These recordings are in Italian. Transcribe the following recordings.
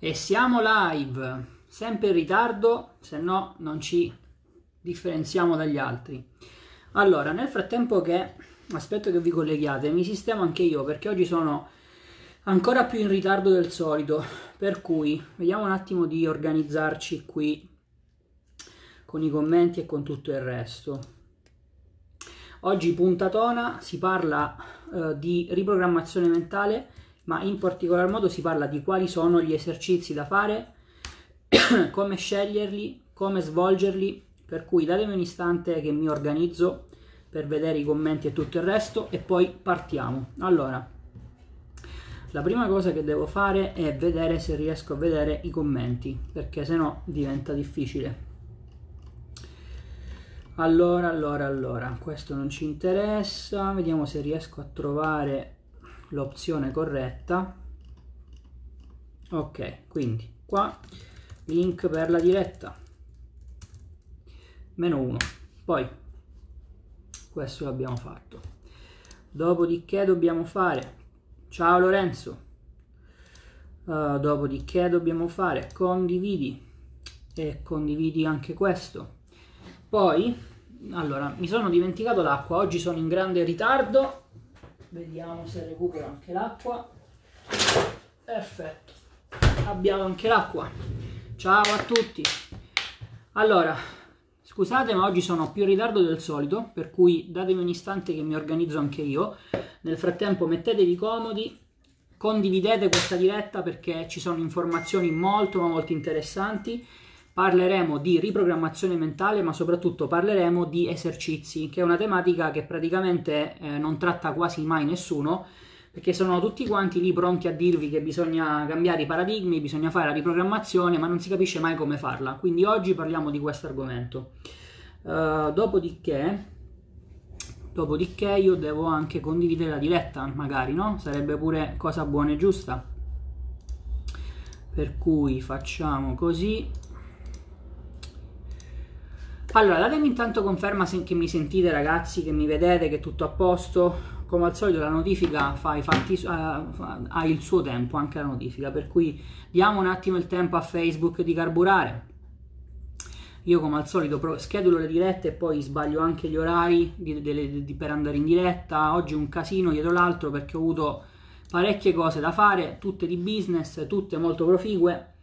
E siamo live, sempre in ritardo, se no non ci differenziamo dagli altri. Allora, nel frattempo che aspetto che vi colleghiate, mi sistemo anche io perché oggi sono ancora più in ritardo del solito, per cui vediamo un attimo di organizzarci qui con i commenti e con tutto il resto. Oggi puntatona si parla uh, di riprogrammazione mentale, ma in particolar modo si parla di quali sono gli esercizi da fare, come sceglierli, come svolgerli, per cui datemi un istante che mi organizzo per vedere i commenti e tutto il resto e poi partiamo. Allora, la prima cosa che devo fare è vedere se riesco a vedere i commenti, perché sennò diventa difficile. Allora, allora, allora, questo non ci interessa, vediamo se riesco a trovare l'opzione corretta. Ok, quindi qua link per la diretta, meno 1, poi questo l'abbiamo fatto. Dopodiché dobbiamo fare, ciao Lorenzo, uh, dopodiché dobbiamo fare condividi e condividi anche questo. Poi allora, mi sono dimenticato l'acqua, oggi sono in grande ritardo, vediamo se recupero anche l'acqua, perfetto, abbiamo anche l'acqua, ciao a tutti, allora, scusate ma oggi sono più in ritardo del solito, per cui datemi un istante che mi organizzo anche io, nel frattempo mettetevi comodi, condividete questa diretta perché ci sono informazioni molto molto interessanti, parleremo di riprogrammazione mentale, ma soprattutto parleremo di esercizi, che è una tematica che praticamente eh, non tratta quasi mai nessuno, perché sono tutti quanti lì pronti a dirvi che bisogna cambiare i paradigmi, bisogna fare la riprogrammazione, ma non si capisce mai come farla. Quindi oggi parliamo di questo argomento. Uh, dopodiché, dopodiché io devo anche condividere la diretta, magari, no? Sarebbe pure cosa buona e giusta. Per cui facciamo così. Allora, datemi intanto conferma che mi sentite ragazzi, che mi vedete, che è tutto a posto. Come al solito la notifica fa fatti, uh, ha il suo tempo, anche la notifica, per cui diamo un attimo il tempo a Facebook di carburare. Io come al solito schedulo le dirette e poi sbaglio anche gli orari di, di, di, per andare in diretta. Oggi un casino dietro l'altro perché ho avuto parecchie cose da fare, tutte di business, tutte molto profigue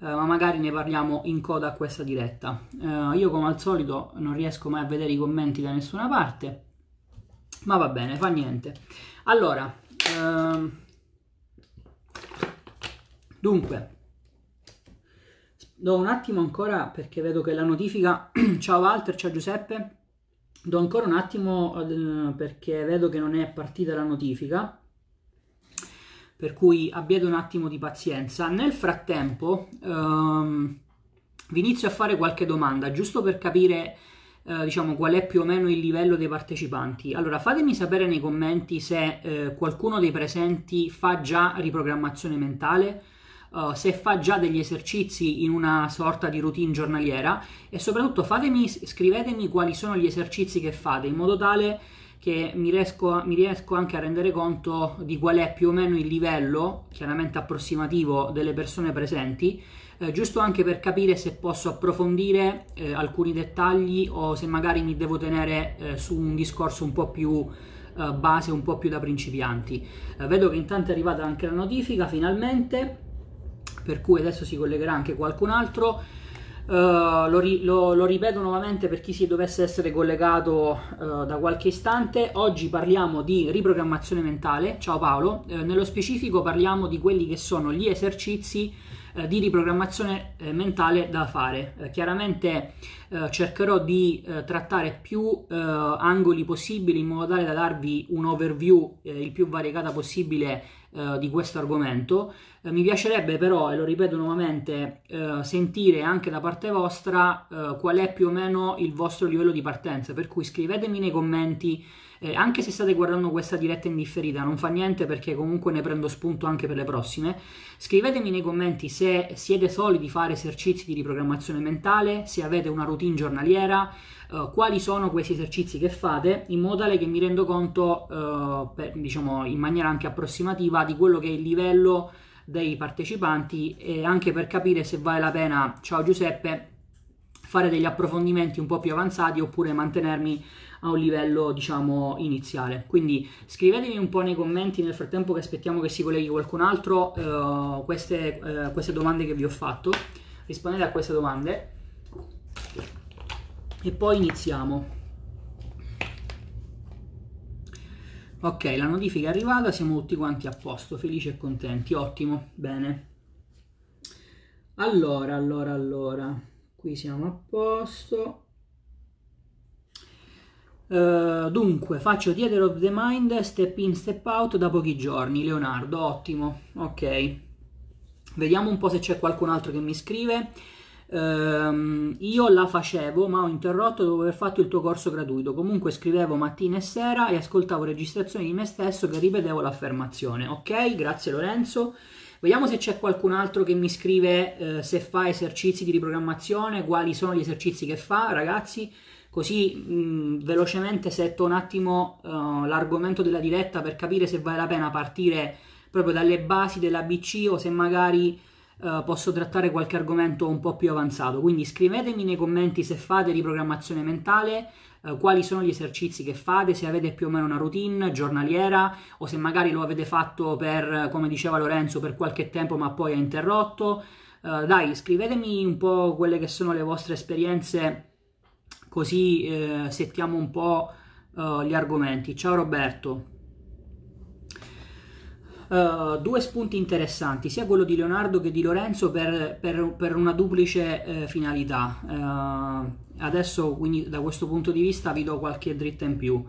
eh, ma magari ne parliamo in coda a questa diretta. Eh, io come al solito non riesco mai a vedere i commenti da nessuna parte, ma va bene, fa niente. Allora, ehm, dunque, do un attimo ancora perché vedo che la notifica... ciao Walter, ciao Giuseppe. Do ancora un attimo eh, perché vedo che non è partita la notifica per cui abbiate un attimo di pazienza. Nel frattempo ehm, vi inizio a fare qualche domanda, giusto per capire eh, diciamo, qual è più o meno il livello dei partecipanti. Allora fatemi sapere nei commenti se eh, qualcuno dei presenti fa già riprogrammazione mentale, Uh, se fa già degli esercizi in una sorta di routine giornaliera e soprattutto fatemi, scrivetemi quali sono gli esercizi che fate in modo tale che mi riesco, mi riesco, anche a rendere conto di qual è più o meno il livello, chiaramente approssimativo, delle persone presenti, eh, giusto anche per capire se posso approfondire eh, alcuni dettagli o se magari mi devo tenere eh, su un discorso un po' più eh, base, un po' più da principianti. Eh, vedo che intanto è arrivata anche la notifica finalmente, per cui adesso si collegherà anche qualcun altro. Uh, lo, ri- lo, lo, ripeto nuovamente per chi si dovesse essere collegato uh, da qualche istante. Oggi parliamo di riprogrammazione mentale. Ciao Paolo. Uh, nello specifico parliamo di quelli che sono gli esercizi di riprogrammazione mentale da fare. chiaramente cercherò di trattare più angoli possibili in modo tale da darvi un overview il più variegata possibile di questo argomento. Eh, mi piacerebbe però, e lo ripeto nuovamente, eh, sentire anche da parte vostra eh, qual è più o meno il vostro livello di partenza, per cui scrivetemi nei commenti, eh, anche se state guardando questa diretta indifferita, non fa niente perché comunque ne prendo spunto anche per le prossime, scrivetemi nei commenti se siete soliti fare esercizi di riprogrammazione mentale, se avete una routine giornaliera, Uh, quali sono questi esercizi che fate in modo tale che mi rendo conto per, diciamo in maniera anche approssimativa di quello che è il livello dei partecipanti e anche per capire se vale la pena, ciao Giuseppe, fare degli approfondimenti un po' più avanzati oppure mantenermi a un livello diciamo iniziale. Quindi scrivetemi un po' nei commenti nel frattempo che aspettiamo che si colleghi qualcun altro eh, queste, eh, queste domande che vi ho fatto. Rispondete a queste domande. E poi iniziamo ok la notifica è arrivata siamo tutti quanti a posto felici e contenti ottimo bene allora allora allora qui siamo a posto Uh, dunque, faccio Theater of the Mind, Step In, Step Out da pochi giorni. Leonardo, ottimo. Ok. Vediamo un po' se c'è qualcun altro che mi scrive. Uh, io la facevo, ma ho interrotto dopo aver fatto il tuo corso gratuito. Comunque scrivevo mattina e sera e ascoltavo registrazioni di me stesso che ripetevo l'affermazione. Ok, grazie Lorenzo. Vediamo se c'è qualcun altro che mi scrive uh, se fa esercizi di riprogrammazione, quali sono gli esercizi che fa, ragazzi così mh, velocemente setto un attimo uh, l'argomento della diretta per capire se vale la pena partire proprio dalle basi dell'ABC o se magari uh, posso trattare qualche argomento un po' più avanzato. Quindi scrivetemi nei commenti se fate riprogrammazione mentale, uh, quali sono gli esercizi che fate, se avete più o meno una routine giornaliera o se magari lo avete fatto per, come diceva Lorenzo, per qualche tempo ma poi ha interrotto. dai, scrivetemi un po' quelle che sono le vostre esperienze così eh, settiamo un po' uh, gli argomenti. Ciao Roberto. Uh, due spunti interessanti, sia quello di Leonardo che di Lorenzo, per, per, per una duplice uh, finalità. Uh, adesso, quindi, da questo punto di vista, vi do qualche dritta in più.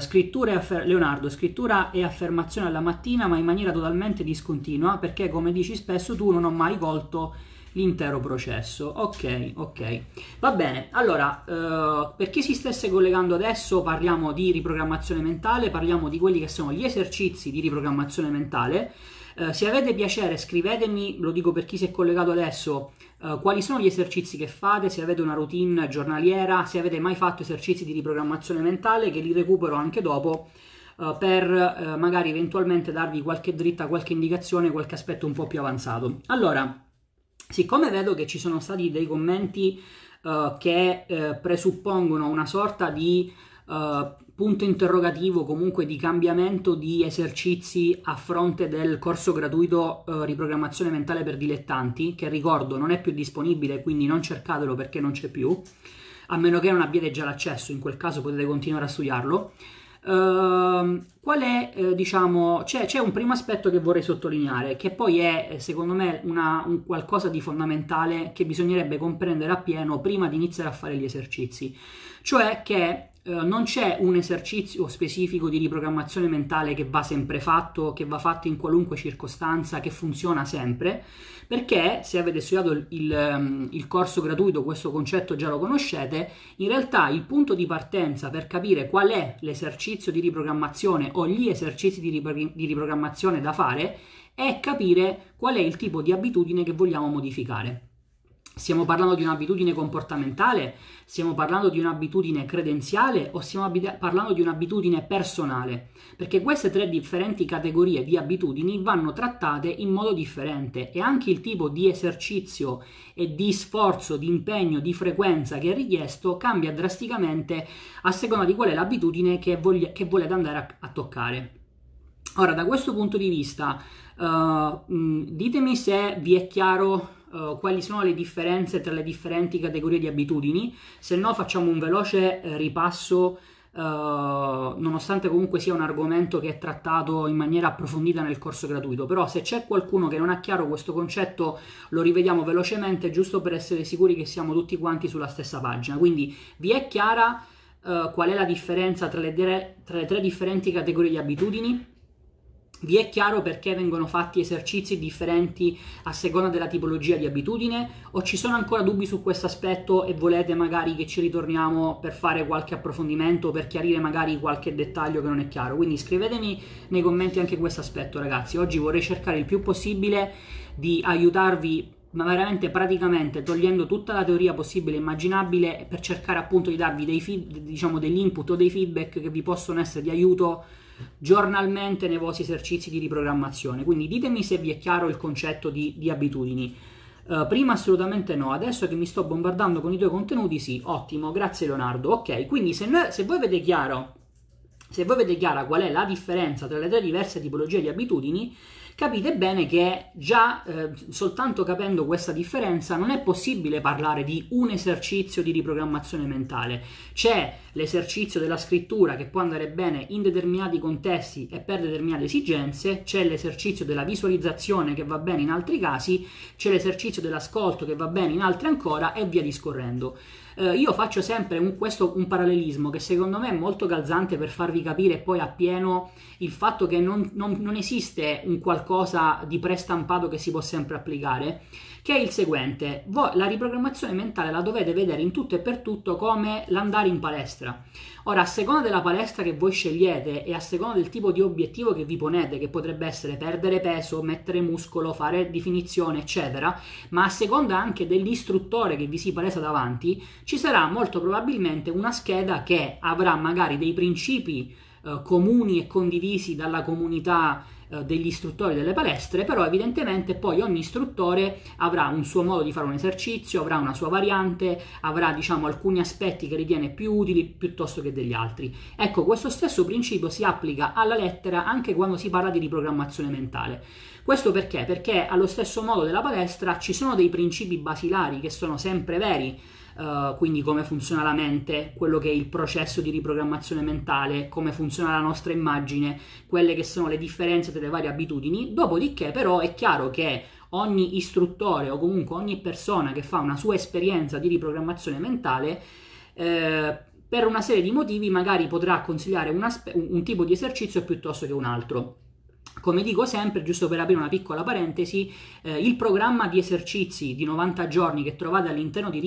scrittura e affer- Leonardo, scrittura e affermazione alla mattina, ma in maniera totalmente discontinua, perché, come dici spesso, tu non ho mai colto l'intero processo. Ok, ok. Va bene, allora, eh, per chi si stesse collegando adesso parliamo di riprogrammazione mentale, parliamo di quelli che sono gli esercizi di riprogrammazione mentale. Eh, se avete piacere scrivetemi, lo dico per chi si è collegato adesso, eh, quali sono gli esercizi che fate, se avete una routine giornaliera, se avete mai fatto esercizi di riprogrammazione mentale, che li recupero anche dopo uh, per uh, magari eventualmente darvi qualche dritta, qualche indicazione, qualche aspetto un po' più avanzato. Allora, Siccome vedo che ci sono stati dei commenti uh, che uh, presuppongono una sorta di uh, punto interrogativo, comunque di cambiamento di esercizi a fronte del corso gratuito riprogrammazione mentale per dilettanti, che ricordo non è più disponibile, quindi non cercatelo perché non c'è più, a meno che non abbiate già l'accesso, in quel caso potete continuare a studiarlo. Uh, qual è, eh, diciamo, c'è, c'è, un primo aspetto che vorrei sottolineare, che poi è, eh, secondo me, una, un qualcosa di fondamentale che bisognerebbe comprendere appieno prima di iniziare a fare gli esercizi, cioè che eh, non c'è un esercizio specifico di riprogrammazione mentale che va sempre fatto, che va fatto in qualunque circostanza, che funziona sempre, perché se avete studiato il, il, ehm, il, corso gratuito questo concetto già lo conoscete, in realtà il punto di partenza per capire qual è l'esercizio di riprogrammazione o gli esercizi di, ripro- di riprogrammazione da fare è capire qual è il tipo di abitudine che vogliamo modificare. Stiamo parlando di un'abitudine comportamentale, stiamo parlando di un'abitudine credenziale o stiamo abit- parlando di un'abitudine personale? Perché queste tre differenti categorie di abitudini vanno trattate in modo differente e anche il tipo di esercizio e di sforzo, di impegno, di frequenza che è richiesto cambia drasticamente a seconda di qual è l'abitudine che, voglia- che volete andare a-, a toccare. Ora, da questo punto di vista, uh, mh, ditemi se vi è chiaro uh, quali sono le differenze tra le differenti categorie di abitudini, se no facciamo un veloce uh, ripasso, uh, nonostante comunque sia un argomento che è trattato in maniera approfondita nel corso gratuito, però se c'è qualcuno che non ha chiaro questo concetto lo rivediamo velocemente giusto per essere sicuri che siamo tutti quanti sulla stessa pagina. Quindi vi è chiara qual è la differenza tra le, tra le tre differenti categorie di abitudini? Vi è chiaro perché vengono fatti esercizi differenti a seconda della tipologia di abitudine o ci sono ancora dubbi su questo aspetto e volete magari che ci ritorniamo per fare qualche approfondimento, per chiarire magari qualche dettaglio che non è chiaro? Quindi scrivetemi nei commenti anche questo aspetto ragazzi. Oggi vorrei cercare il più possibile di aiutarvi ma veramente praticamente togliendo tutta la teoria possibile e immaginabile per cercare appunto di darvi dei feed, diciamo degli input o dei feedback che vi possono essere di aiuto giornalmente nei vostri esercizi di riprogrammazione. Quindi ditemi se vi è chiaro il concetto di, di abitudini. Uh, prima assolutamente no, adesso che mi sto bombardando con i tuoi contenuti, sì, ottimo, grazie Leonardo. Ok, quindi se, noi, se voi avete chiaro, se voi avete chiara qual è la differenza tra le tre diverse tipologie di abitudini, capite bene che già eh, soltanto capendo questa differenza non è possibile parlare di un esercizio di riprogrammazione mentale. C'è l'esercizio della scrittura che può andare bene in determinati contesti e per determinate esigenze, c'è l'esercizio della visualizzazione che va bene in altri casi, c'è l'esercizio dell'ascolto che va bene in altri ancora e via discorrendo. Eh, io faccio sempre un, questo, un parallelismo che secondo me è molto calzante per farvi capire poi appieno il fatto che non, non, non esiste un qualcosa di prestampato che si può sempre applicare, che è il seguente. Voi la riprogrammazione mentale la dovete vedere in tutto e per tutto come l'andare in palestra. Ora, a seconda della palestra che voi scegliete e a seconda del tipo di obiettivo che vi ponete, che potrebbe essere perdere peso, mettere muscolo, fare definizione, eccetera, ma a seconda anche dell'istruttore che vi si palesa davanti, ci sarà molto probabilmente una scheda che avrà magari dei principi eh, comuni e condivisi dalla comunità eh, degli istruttori delle palestre, però evidentemente poi ogni istruttore avrà un suo modo di fare un esercizio, avrà una sua variante, avrà diciamo alcuni aspetti che ritiene più utili piuttosto che degli altri. Ecco, questo stesso principio si applica alla lettera anche quando si parla di riprogrammazione mentale. Questo perché? Perché allo stesso modo della palestra ci sono dei principi basilari che sono sempre veri, Uh, quindi come funziona la mente, quello che è il processo di riprogrammazione mentale, come funziona la nostra immagine, quelle che sono le differenze tra le varie abitudini. Dopodiché, però, è chiaro che ogni istruttore o comunque ogni persona che fa una sua esperienza di riprogrammazione mentale. Eh, per una serie di motivi magari potrà consigliare un, aspe- un tipo di esercizio piuttosto che un altro. Come dico sempre, giusto per aprire una piccola parentesi, eh, il programma di esercizi di 90 giorni che trovate all'interno di,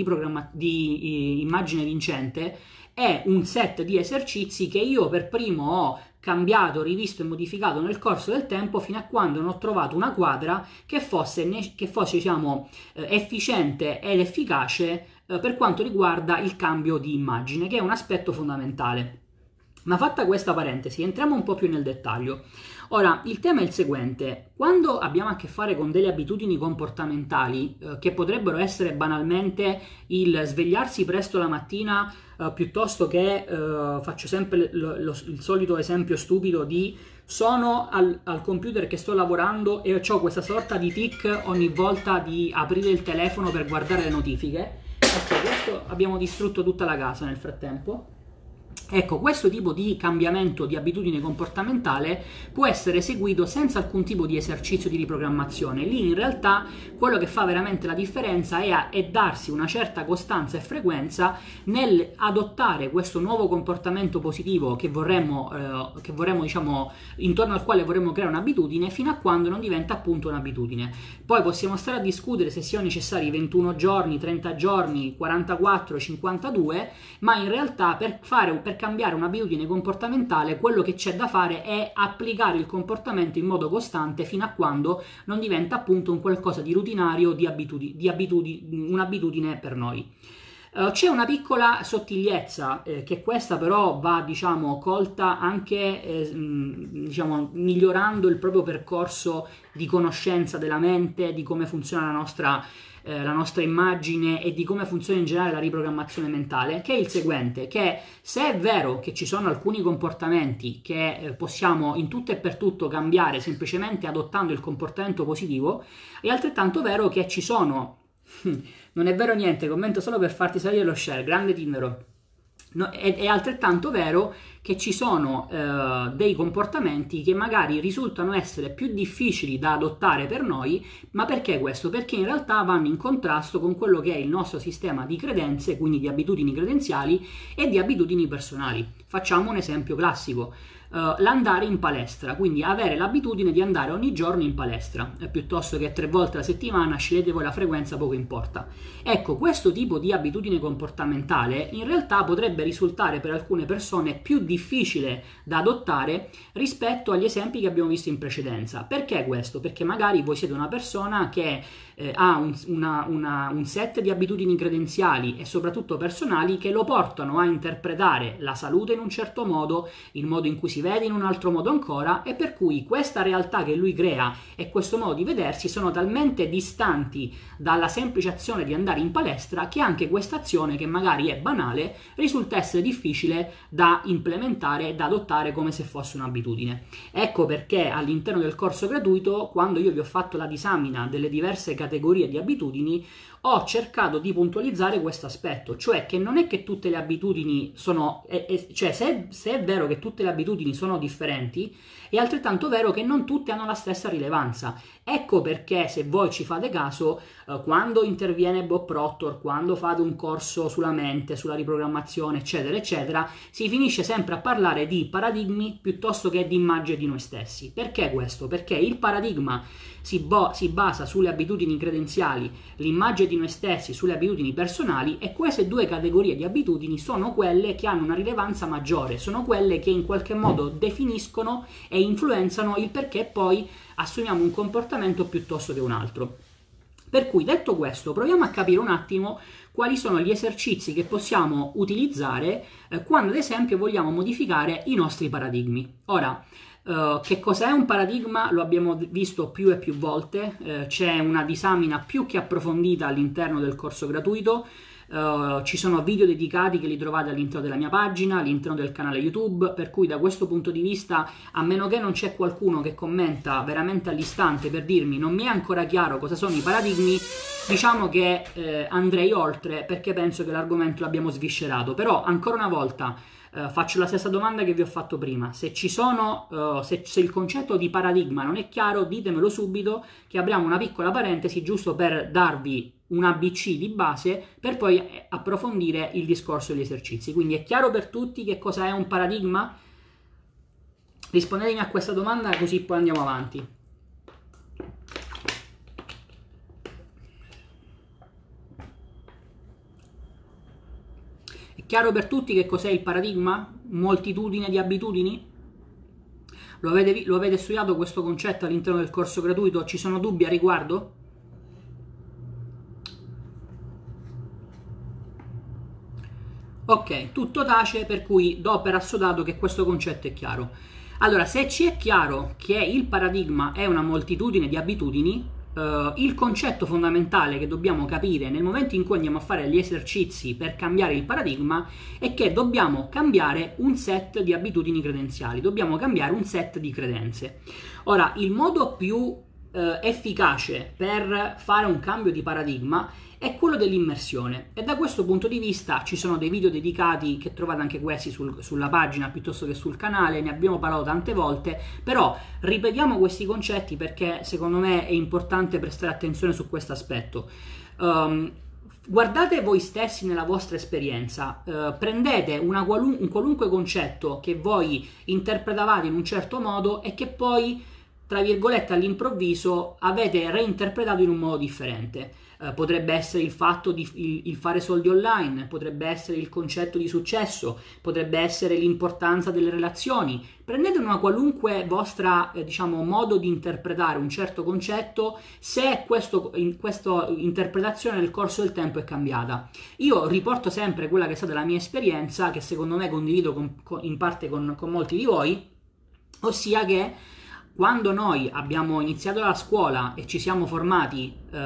di immagine vincente è un set di esercizi che io per primo ho cambiato, rivisto e modificato nel corso del tempo fino a quando non ho trovato una quadra che fosse, che fosse diciamo, eh, efficiente ed efficace eh, per quanto riguarda il cambio di immagine, che è un aspetto fondamentale. Ma fatta questa parentesi, entriamo un po' più nel dettaglio. Ora, il tema è il seguente, quando abbiamo a che fare con delle abitudini comportamentali eh, che potrebbero essere banalmente il svegliarsi presto la mattina eh, piuttosto che, eh, faccio sempre lo, lo, il solito esempio stupido di sono al, al, computer che sto lavorando e ho questa sorta di tic ogni volta di aprire il telefono per guardare le notifiche. Ecco, questo abbiamo distrutto tutta la casa nel frattempo. Ecco, questo tipo di cambiamento di abitudine comportamentale può essere eseguito senza alcun tipo di esercizio di riprogrammazione. Lì in realtà quello che fa veramente la differenza è, a, è darsi una certa costanza e frequenza nel adottare questo nuovo comportamento positivo che vorremmo, eh, che vorremmo diciamo, intorno al quale vorremmo creare un'abitudine fino a quando non diventa appunto un'abitudine. Poi possiamo stare a discutere se siano necessari 21 giorni, 30 giorni, 44, 52, ma in realtà per fare per cambiare un'abitudine comportamentale, quello che c'è da fare è applicare il comportamento in modo costante fino a quando non diventa appunto un qualcosa di rutinario, di, abitudi, di abitudi, un'abitudine per noi. Uh, c'è una piccola sottigliezza eh, che questa però va diciamo colta anche eh, diciamo, migliorando il proprio percorso di conoscenza della mente, di come funziona la nostra eh, la nostra immagine e di come funziona in generale la riprogrammazione mentale, che è il seguente, che se è vero che ci sono alcuni comportamenti che eh, possiamo in tutto e per tutto cambiare semplicemente adottando il comportamento positivo, è altrettanto vero che ci sono, non è vero niente, commento solo per farti salire lo share, grande Timbero, No, è, è, altrettanto vero che ci sono eh, dei comportamenti che magari risultano essere più difficili da adottare per noi, ma perché questo? Perché in realtà vanno in contrasto con quello che è il nostro sistema di credenze, quindi di abitudini credenziali e di abitudini personali. Facciamo un esempio classico uh, l'andare in palestra, quindi avere l'abitudine di andare ogni giorno in palestra, eh, piuttosto che tre volte alla settimana, scegliete voi la frequenza, poco importa. Ecco, questo tipo di abitudine comportamentale in realtà potrebbe risultare per alcune persone più difficile da adottare rispetto agli esempi che abbiamo visto in precedenza. Perché questo? Perché magari voi siete una persona che eh, ha un, una, una, un set di abitudini credenziali e soprattutto personali che lo portano a interpretare la salute in un certo modo, il modo in cui si vede in un altro modo ancora e per cui questa realtà che lui crea e questo modo di vedersi sono talmente distanti dalla semplice azione di andare in palestra che anche questa azione, che magari è banale, risulta essere difficile da implementare da adottare come se fosse un'abitudine. Ecco perché all'interno del corso gratuito, quando io vi ho fatto la disamina delle diverse categorie di abitudini, ho cercato di puntualizzare questo aspetto, cioè che non è che tutte le abitudini sono, è, è, cioè se, se, è vero che tutte le abitudini sono differenti, è altrettanto vero che non tutte hanno la stessa rilevanza. Ecco perché se voi ci fate caso, eh, quando interviene Bob Proctor, quando fate un corso sulla mente, sulla riprogrammazione, eccetera, eccetera, si finisce sempre a parlare di paradigmi piuttosto che di immagine di noi stessi. Perché questo? Perché il paradigma si, bo- si basa sulle abitudini credenziali, l'immagine di noi stessi sulle abitudini personali e queste due categorie di abitudini sono quelle che hanno una rilevanza maggiore, sono quelle che in qualche modo definiscono e influenzano il perché poi assumiamo un comportamento piuttosto che un altro. Per cui detto questo, proviamo a capire un attimo quali sono gli esercizi che possiamo utilizzare eh, quando ad esempio vogliamo modificare i nostri paradigmi. Ora, Uh, che cos'è un paradigma? Lo abbiamo visto più e più volte, uh, c'è una disamina più che approfondita all'interno del corso gratuito, uh, ci sono video dedicati che li trovate all'interno della mia pagina, all'interno del canale YouTube, per cui da questo punto di vista, a meno che non c'è qualcuno che commenta veramente all'istante per dirmi non mi è ancora chiaro cosa sono i paradigmi, diciamo che eh, andrei oltre perché penso che l'argomento l'abbiamo sviscerato, però ancora una volta Uh, faccio la stessa domanda che vi ho fatto prima. Se sono, uh, se, se, il concetto di paradigma non è chiaro, ditemelo subito, che apriamo una piccola parentesi giusto per darvi un ABC di base per poi eh, approfondire il discorso degli esercizi. Quindi è chiaro per tutti che cosa è un paradigma? Rispondetemi a questa domanda così poi andiamo avanti. Chiaro per tutti che cos'è il paradigma? Moltitudine di abitudini? Lo avete, lo avete studiato questo concetto all'interno del corso gratuito? Ci sono dubbi a riguardo? Ok, tutto tace, per cui do per assodato che questo concetto è chiaro. Allora, se ci è chiaro che il paradigma è una moltitudine di abitudini, Uh, il concetto fondamentale che dobbiamo capire nel momento in cui andiamo a fare gli esercizi per cambiare il paradigma è che dobbiamo cambiare un set di abitudini credenziali, dobbiamo cambiare un set di credenze. Ora, il modo più uh, efficace per fare un cambio di paradigma è quello dell'immersione e da questo punto di vista ci sono dei video dedicati che trovate anche questi sul, sulla pagina piuttosto che sul canale, ne abbiamo parlato tante volte, però ripetiamo questi concetti perché secondo me è importante prestare attenzione su questo aspetto. Um, guardate voi stessi nella vostra esperienza, uh, prendete qualun- un qualunque concetto che voi interpretavate in un certo modo e che poi, tra virgolette, all'improvviso avete reinterpretato in un modo differente. Eh, potrebbe essere il fatto di il, il fare soldi online, potrebbe essere il concetto di successo, potrebbe essere l'importanza delle relazioni. Prendete una qualunque vostra, eh, diciamo, modo di interpretare un certo concetto, se questo, in, questa interpretazione nel corso del tempo è cambiata. Io riporto sempre quella che è stata la mia esperienza, che secondo me condivido con, con, in parte con, con molti di voi, ossia che quando noi abbiamo iniziato la scuola e ci siamo formati eh,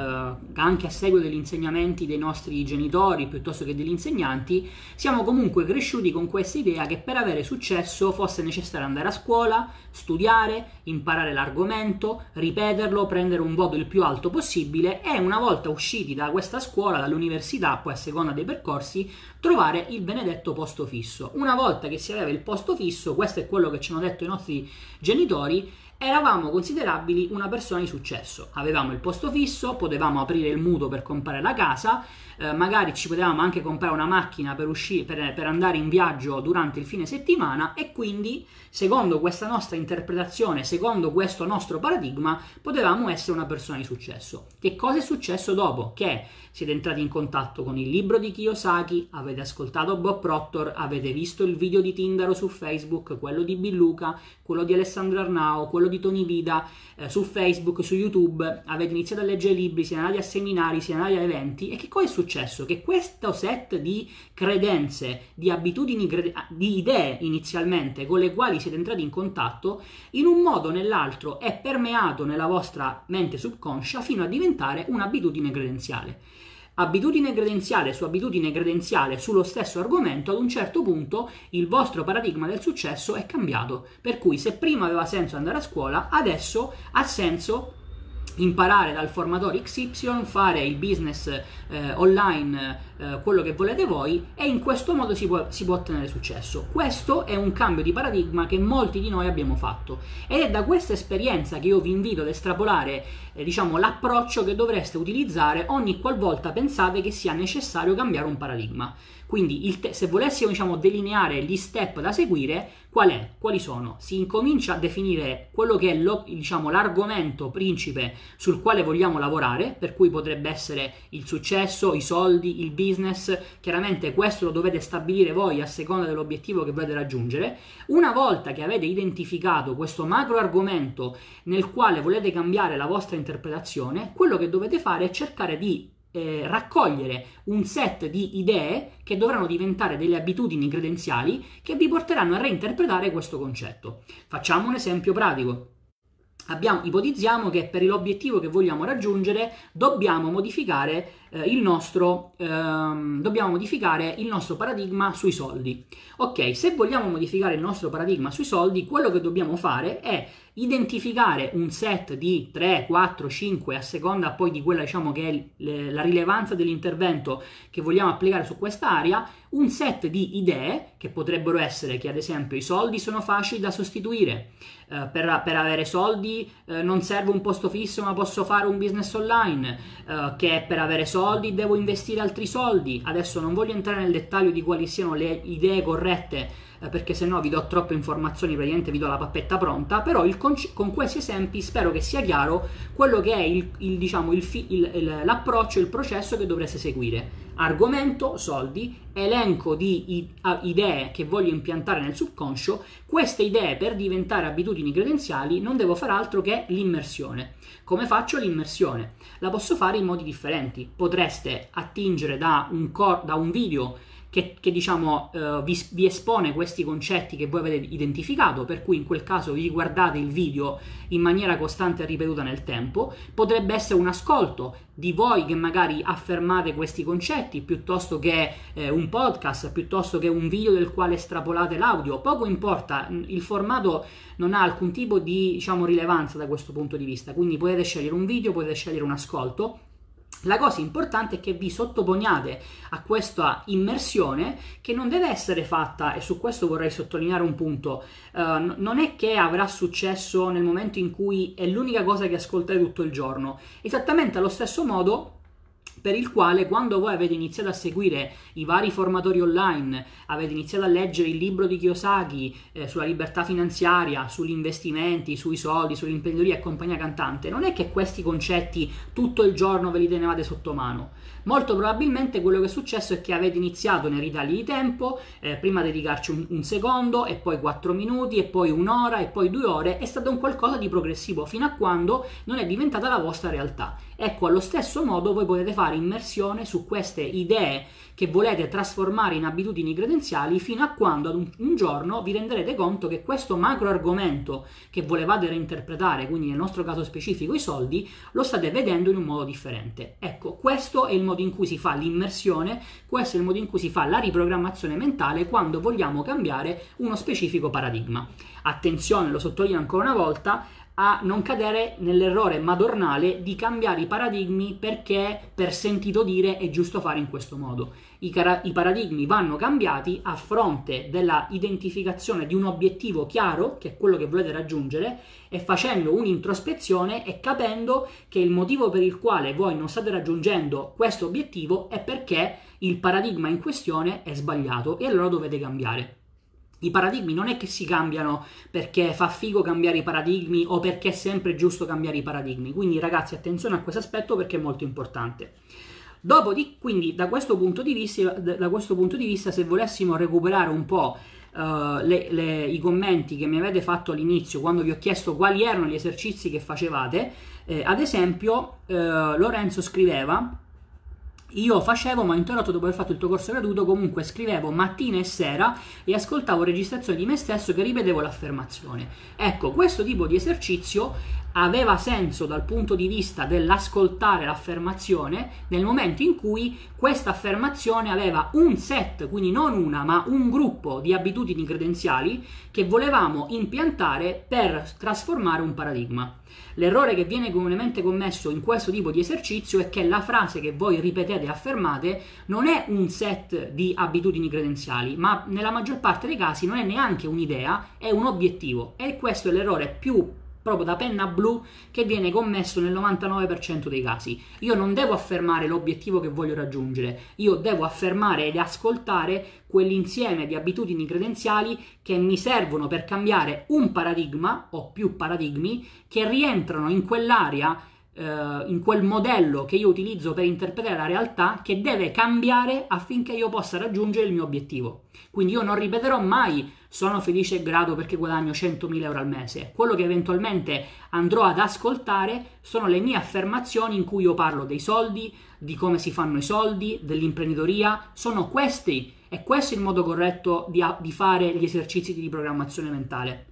anche a seguito degli insegnamenti dei nostri genitori piuttosto che degli insegnanti, siamo comunque cresciuti con questa idea che per avere successo fosse necessario andare a scuola, studiare, imparare l'argomento, ripeterlo, prendere un voto il più alto possibile e una volta usciti da questa scuola, dall'università, poi a seconda dei percorsi, trovare il benedetto posto fisso. Una volta che si aveva il posto fisso, questo è quello che ci hanno detto i nostri genitori, eravamo considerabili una persona di successo. Avevamo il posto fisso, potevamo aprire il mutuo per comprare la casa, eh, magari ci potevamo anche comprare una macchina per, uscire, per, per andare in viaggio durante il fine settimana e quindi, secondo questa nostra interpretazione, secondo questo nostro paradigma, potevamo essere una persona di successo. Che cosa è successo dopo? Che siete entrati in contatto con il libro di Kiyosaki, avete ascoltato Bob Proctor, avete visto il video di Tindaro su Facebook, quello di Billuca, quello di Alessandro Arnao, quello di di Tony Vida eh, su Facebook, su YouTube, avete iniziato a leggere libri, siete andati a seminari, siete andati a eventi e che cosa è successo? Che questo set di credenze, di abitudini, di idee inizialmente con le quali siete entrati in contatto, in un modo o nell'altro è permeato nella vostra mente subconscia fino a diventare un'abitudine credenziale abitudine credenziale su abitudine credenziale sullo stesso argomento, ad un certo punto il vostro paradigma del successo è cambiato. Per cui se prima aveva senso andare a scuola, adesso ha senso imparare dal formatore XY, fare il business eh, online, eh, quello che volete voi e in questo modo si può, si può, ottenere successo. Questo è un cambio di paradigma che molti di noi abbiamo fatto ed è da questa esperienza che io vi invito ad estrapolare eh, diciamo, l'approccio che dovreste utilizzare ogni qualvolta pensate che sia necessario cambiare un paradigma. Quindi te- se volessimo diciamo, delineare gli step da seguire, qual è? Quali sono? Si incomincia a definire quello che è lo, diciamo, l'argomento principe sul quale vogliamo lavorare, per cui potrebbe essere il successo, i soldi, il business. Chiaramente questo lo dovete stabilire voi a seconda dell'obiettivo che volete raggiungere. Una volta che avete identificato questo macro argomento nel quale volete cambiare la vostra interpretazione, quello che dovete fare è cercare di eh, raccogliere un set di idee che dovranno diventare delle abitudini credenziali che vi porteranno a reinterpretare questo concetto. Facciamo un esempio pratico. Abbiamo, ipotizziamo che per l'obiettivo che vogliamo raggiungere dobbiamo modificare, eh, il nostro, ehm, dobbiamo modificare il nostro paradigma sui soldi. Ok, se vogliamo modificare il nostro paradigma sui soldi, quello che dobbiamo fare è identificare un set di 3, 4, 5 a seconda poi di quella diciamo che è la rilevanza dell'intervento che vogliamo applicare su questa area, un set di idee che potrebbero essere che ad esempio i soldi sono facili da sostituire, eh, per, per, avere soldi eh, non serve un posto fisso ma posso fare un business online, eh, che per avere soldi devo investire altri soldi, adesso non voglio entrare nel dettaglio di quali siano le idee corrette eh, perché se no vi do troppe informazioni, praticamente vi do la pappetta pronta, però conce- con questi esempi spero che sia chiaro quello che è il, il, diciamo, il fi- l'approccio, il processo che dovreste seguire. Argomento, soldi, elenco di idee che voglio impiantare nel subconscio, queste idee per diventare abitudini credenziali non devo fare altro che l'immersione. Come faccio l'immersione? La posso fare in modi differenti. Potreste attingere da un, cor- da un video che, che diciamo, uh, vi, vi, espone questi concetti che voi avete identificato, per cui in quel caso vi guardate il video in maniera costante e ripetuta nel tempo. Potrebbe essere un ascolto di voi che magari affermate questi concetti piuttosto che eh, un podcast, piuttosto che un video del quale estrapolate l'audio. Poco importa, il formato non ha alcun tipo di diciamo, rilevanza da questo punto di vista, quindi potete scegliere un video, potete scegliere un ascolto la cosa importante è che vi sottoponiate a questa immersione che non deve essere fatta, e su questo vorrei sottolineare un punto, uh, non è che avrà successo nel momento in cui è l'unica cosa che ascoltate tutto il giorno. Esattamente allo stesso modo per il quale quando voi avete iniziato a seguire i vari formatori online, avete iniziato a leggere il libro di Kiyosaki eh, sulla libertà finanziaria, sugli investimenti, sui soldi, sull'imprenditoria e compagnia cantante, non è che questi concetti tutto il giorno ve li tenevate sotto mano. Molto probabilmente quello che è successo è che avete iniziato nei ritagli di tempo, eh, prima dedicarci un, un, secondo e poi quattro minuti e poi un'ora e poi due ore, è stato un qualcosa di progressivo fino a quando non è diventata la vostra realtà. Ecco, allo stesso modo voi potete fare immersione su queste idee che volete trasformare in abitudini credenziali fino a quando ad un, un giorno vi renderete conto che questo macro argomento che volevate reinterpretare, quindi nel nostro caso specifico i soldi, lo state vedendo in un modo differente. Ecco, questo è il modo in cui si fa l'immersione, questo è il modo in cui si fa la riprogrammazione mentale quando vogliamo cambiare uno specifico paradigma. Attenzione, lo sottolineo ancora una volta, a non cadere nell'errore madornale di cambiare i paradigmi perché per sentito dire è giusto fare in questo modo. I, cara- i paradigmi vanno cambiati a fronte della identificazione di un obiettivo chiaro, che è quello che volete raggiungere, e facendo un'introspezione e capendo che il motivo per il quale voi non state raggiungendo questo obiettivo è perché il paradigma in questione è sbagliato e allora dovete cambiare. I paradigmi non è che si cambiano perché fa figo cambiare i paradigmi o perché è sempre giusto cambiare i paradigmi. Quindi ragazzi attenzione a questo aspetto perché è molto importante. Dopo di, quindi da questo, punto di vista, da questo punto di vista, se volessimo recuperare un po' uh, le, le, i commenti che mi avete fatto all'inizio quando vi ho chiesto quali erano gli esercizi che facevate. Eh, ad esempio, uh, Lorenzo scriveva io facevo, ma interrotto dopo aver fatto il tuo corso gratuito, comunque scrivevo mattina e sera e ascoltavo registrazioni di me stesso che ripetevo l'affermazione. Ecco, questo tipo di esercizio aveva senso dal punto di vista dell'ascoltare l'affermazione nel momento in cui questa affermazione aveva un set, quindi non una, ma un gruppo di abitudini credenziali che volevamo impiantare per trasformare un paradigma. L'errore che viene comunemente commesso in questo tipo di esercizio è che la frase che voi ripetete e affermate non è un set di abitudini credenziali, ma nella maggior parte dei casi non è neanche un'idea, è un obiettivo. E questo è l'errore più proprio da penna blu che viene commesso nel 99% dei casi. Io non devo affermare l'obiettivo che voglio raggiungere, io devo affermare ed ascoltare quell'insieme di abitudini credenziali che mi servono per cambiare un paradigma o più paradigmi che rientrano in quell'area eh, in quel modello che io utilizzo per interpretare la realtà che deve cambiare affinché io possa raggiungere il mio obiettivo. Quindi io non ripeterò mai sono felice e grato perché guadagno 100.000 euro al mese. Quello che eventualmente andrò ad ascoltare sono le mie affermazioni in cui io parlo dei soldi, di come si fanno i soldi, dell'imprenditoria. Sono questi e questo è il modo corretto di, di fare gli esercizi di riprogrammazione mentale.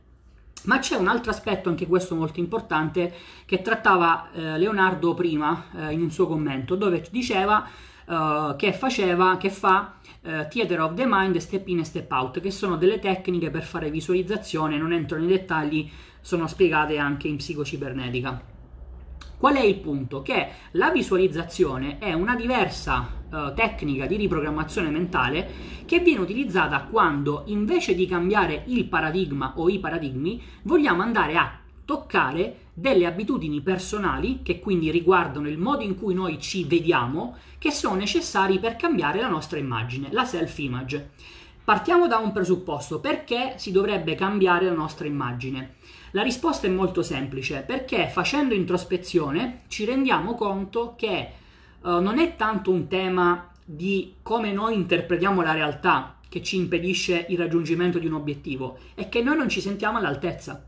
Ma c'è un altro aspetto, anche questo molto importante, che trattava eh, Leonardo prima eh, in un suo commento, dove diceva eh, che faceva, che fa uh, Theater of the Mind, Step In e Step Out, che sono delle tecniche per fare visualizzazione, non entro nei dettagli, sono spiegate anche in psicocibernetica. Qual è il punto? Che la visualizzazione è una diversa uh, tecnica di riprogrammazione mentale che viene utilizzata quando invece di cambiare il paradigma o i paradigmi vogliamo andare a toccare delle abitudini personali che quindi riguardano il modo in cui noi ci vediamo, che sono necessari per cambiare la nostra immagine, la self-image. Partiamo da un presupposto, perché si dovrebbe cambiare la nostra immagine? La risposta è molto semplice, perché facendo introspezione ci rendiamo conto che uh, non è tanto un tema di come noi interpretiamo la realtà che ci impedisce il raggiungimento di un obiettivo, è che noi non ci sentiamo all'altezza.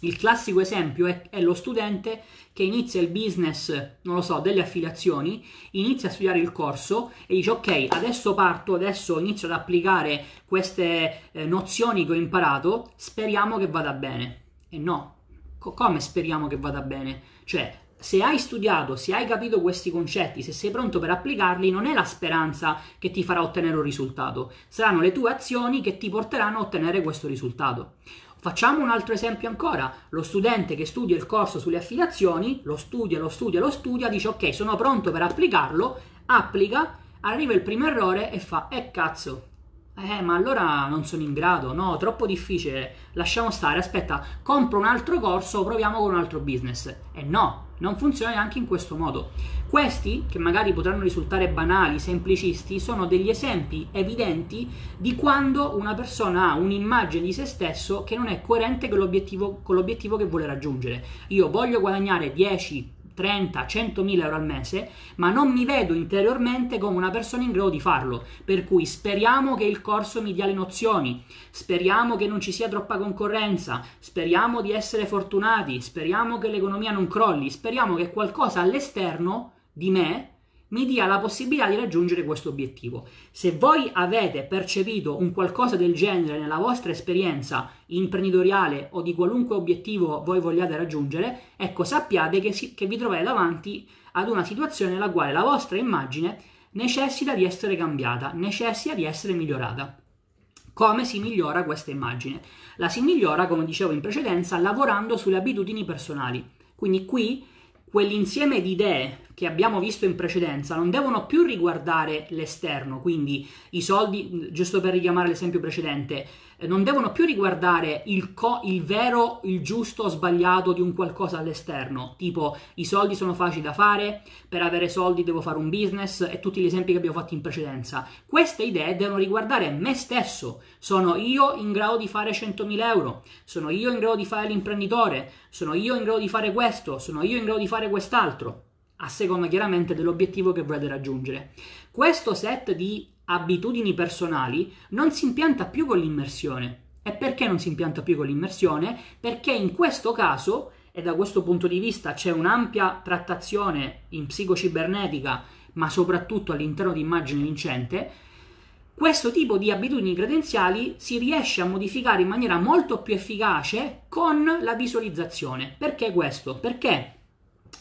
Il classico esempio è, è, lo studente che inizia il business, non lo so, delle affiliazioni, inizia a studiare il corso e dice ok, adesso parto, adesso inizio ad applicare queste eh, nozioni che ho imparato, speriamo che vada bene. E no, Co- come speriamo che vada bene? Cioè, se hai studiato, se hai capito questi concetti, se sei pronto per applicarli, non è la speranza che ti farà ottenere un risultato, saranno le tue azioni che ti porteranno a ottenere questo risultato. Facciamo un altro esempio ancora. Lo studente che studia il corso sulle affiliazioni, lo studia, lo studia, lo studia, dice ok, sono pronto per applicarlo, applica, arriva il primo errore e fa, eh cazzo, eh, ma allora non sono in grado, no, troppo difficile, lasciamo stare, aspetta, compro un altro corso, proviamo con un altro business. E eh no, non funziona neanche in questo modo. Questi, che magari potranno risultare banali, semplicisti, sono degli esempi evidenti di quando una persona ha un'immagine di se stesso che non è coerente con l'obiettivo, con l'obiettivo che vuole raggiungere. Io voglio guadagnare 10, 30, 100 mila euro al mese, ma non mi vedo interiormente come una persona in grado di farlo. Per cui speriamo che il corso mi dia le nozioni, speriamo che non ci sia troppa concorrenza, speriamo di essere fortunati, speriamo che l'economia non crolli, speriamo che qualcosa all'esterno di me mi dia la possibilità di raggiungere questo obiettivo. Se voi avete percepito un qualcosa del genere nella vostra esperienza imprenditoriale o di qualunque obiettivo voi vogliate raggiungere, ecco sappiate che, si, che vi trovate davanti ad una situazione nella quale la vostra immagine necessita di essere cambiata, necessita di essere migliorata. Come si migliora questa immagine? La si migliora, come dicevo in precedenza, lavorando sulle abitudini personali. Quindi qui quell'insieme di idee che abbiamo visto in precedenza non devono più riguardare l'esterno, quindi i soldi, giusto per richiamare l'esempio precedente, non devono più riguardare il, co- il vero, il giusto o sbagliato di un qualcosa all'esterno, tipo i soldi sono facili da fare, per avere soldi devo fare un business e tutti gli esempi che abbiamo fatto in precedenza. Queste idee devono riguardare me stesso. Sono io in grado di fare 100.000 euro, sono io in grado di fare l'imprenditore, sono io in grado di fare questo, sono io in grado di fare quest'altro a seconda chiaramente dell'obiettivo che volete raggiungere. Questo set di abitudini personali non si impianta più con l'immersione. E perché non si impianta più con l'immersione? Perché in questo caso, e da questo punto di vista c'è un'ampia trattazione in psicocibernetica, ma soprattutto all'interno di immagine vincente, questo tipo di abitudini credenziali si riesce a modificare in maniera molto più efficace con la visualizzazione. Perché questo? Perché,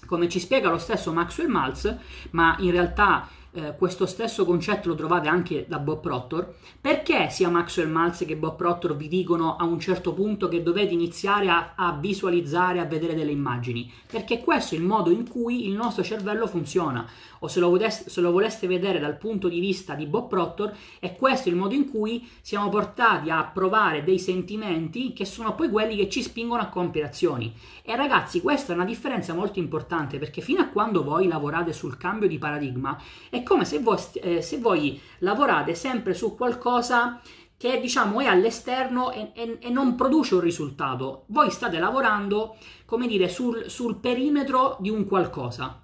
come ci spiega lo stesso Maxwell Maltz, ma in realtà eh, questo stesso concetto lo trovate anche da Bob Proctor, perché sia Maxwell Maltz che Bob Proctor vi dicono a un certo punto che dovete iniziare a, a visualizzare, a vedere delle immagini? Perché questo è il modo in cui il nostro cervello funziona o se lo, voleste, se lo voleste vedere dal punto di vista di Bob Proctor, è questo il modo in cui siamo portati a provare dei sentimenti che sono poi quelli che ci spingono a compiere azioni. E ragazzi, questa è una differenza molto importante perché fino a quando voi lavorate sul cambio di paradigma, è come se voi, eh, se voi lavorate sempre su qualcosa che diciamo è all'esterno e, e, e, non produce un risultato. Voi state lavorando, come dire, sul, sul perimetro di un qualcosa.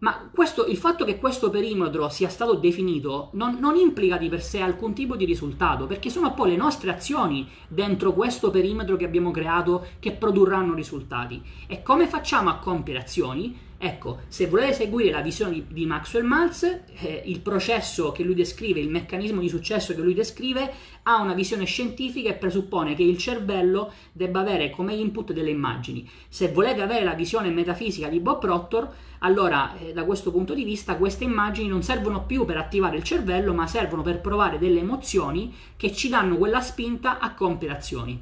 Ma questo, il fatto che questo perimetro sia stato definito non, non, implica di per sé alcun tipo di risultato, perché sono poi le nostre azioni dentro questo perimetro che abbiamo creato che produrranno risultati. E come facciamo a compiere azioni? Ecco, se volete seguire la visione di, di Maxwell Maltz, eh, il processo che lui descrive, il meccanismo di successo che lui descrive, ha una visione scientifica e presuppone che il cervello debba avere come input delle immagini. Se volete avere la visione metafisica di Bob Proctor, allora eh, da questo punto di vista queste immagini non servono più per attivare il cervello, ma servono per provare delle emozioni che ci danno quella spinta a compiere azioni.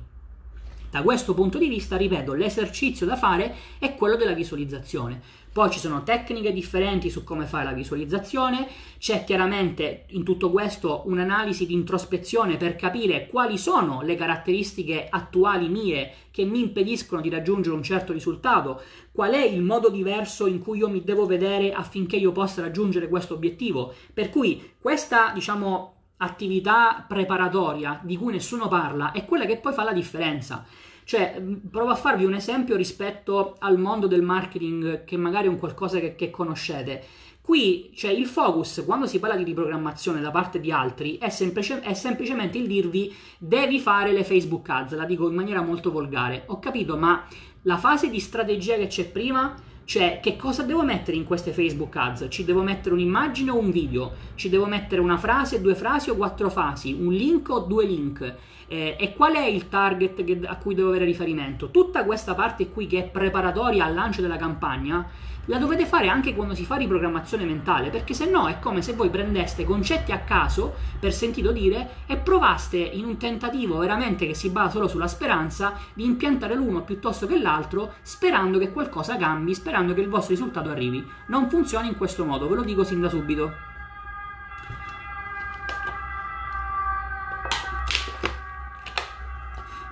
Da questo punto di vista, ripeto, l'esercizio da fare è quello della visualizzazione. Poi ci sono tecniche differenti su come fare la visualizzazione, c'è chiaramente in tutto questo un'analisi di introspezione per capire quali sono le caratteristiche attuali mie che mi impediscono di raggiungere un certo risultato, qual è il modo diverso in cui io mi devo vedere affinché io possa raggiungere questo obiettivo. Per cui questa, diciamo, attività preparatoria di cui nessuno parla è quella che poi fa la differenza. Cioè, provo a farvi un esempio rispetto al mondo del marketing, che magari è un qualcosa che, che conoscete. Qui cioè, il focus, quando si parla di riprogrammazione da parte di altri, è, semplice, è, semplicemente il dirvi devi fare le Facebook ads, la dico in maniera molto volgare. Ho capito, ma la fase di strategia che c'è prima, cioè che cosa devo mettere in queste Facebook ads? Ci devo mettere un'immagine o un video? Ci devo mettere una frase, due frasi o quattro frasi? Un link o due link? Eh, e qual è il target che, a cui devo avere riferimento. Tutta questa parte qui che è preparatoria al lancio della campagna la dovete fare anche quando si fa riprogrammazione mentale, perché se no è come se voi prendeste concetti a caso, per sentito dire, e provaste in un tentativo veramente che si basa solo sulla speranza di impiantare l'uno piuttosto che l'altro, sperando che qualcosa cambi, sperando che il vostro risultato arrivi. Non funziona in questo modo, ve lo dico sin da subito.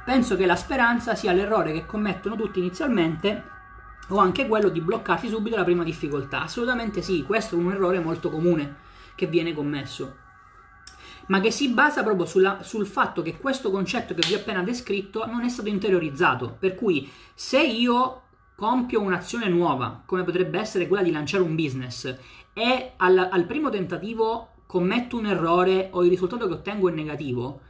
Penso che la speranza sia l'errore che commettono tutti inizialmente o anche quello di bloccarsi subito la prima difficoltà. Assolutamente sì, questo è un errore molto comune che viene commesso, ma che si basa proprio sulla, sul fatto che questo concetto che vi ho appena descritto non è stato interiorizzato. Per cui se io compio un'azione nuova, come potrebbe essere quella di lanciare un business, e al, al primo tentativo commetto un errore o il risultato che ottengo è negativo,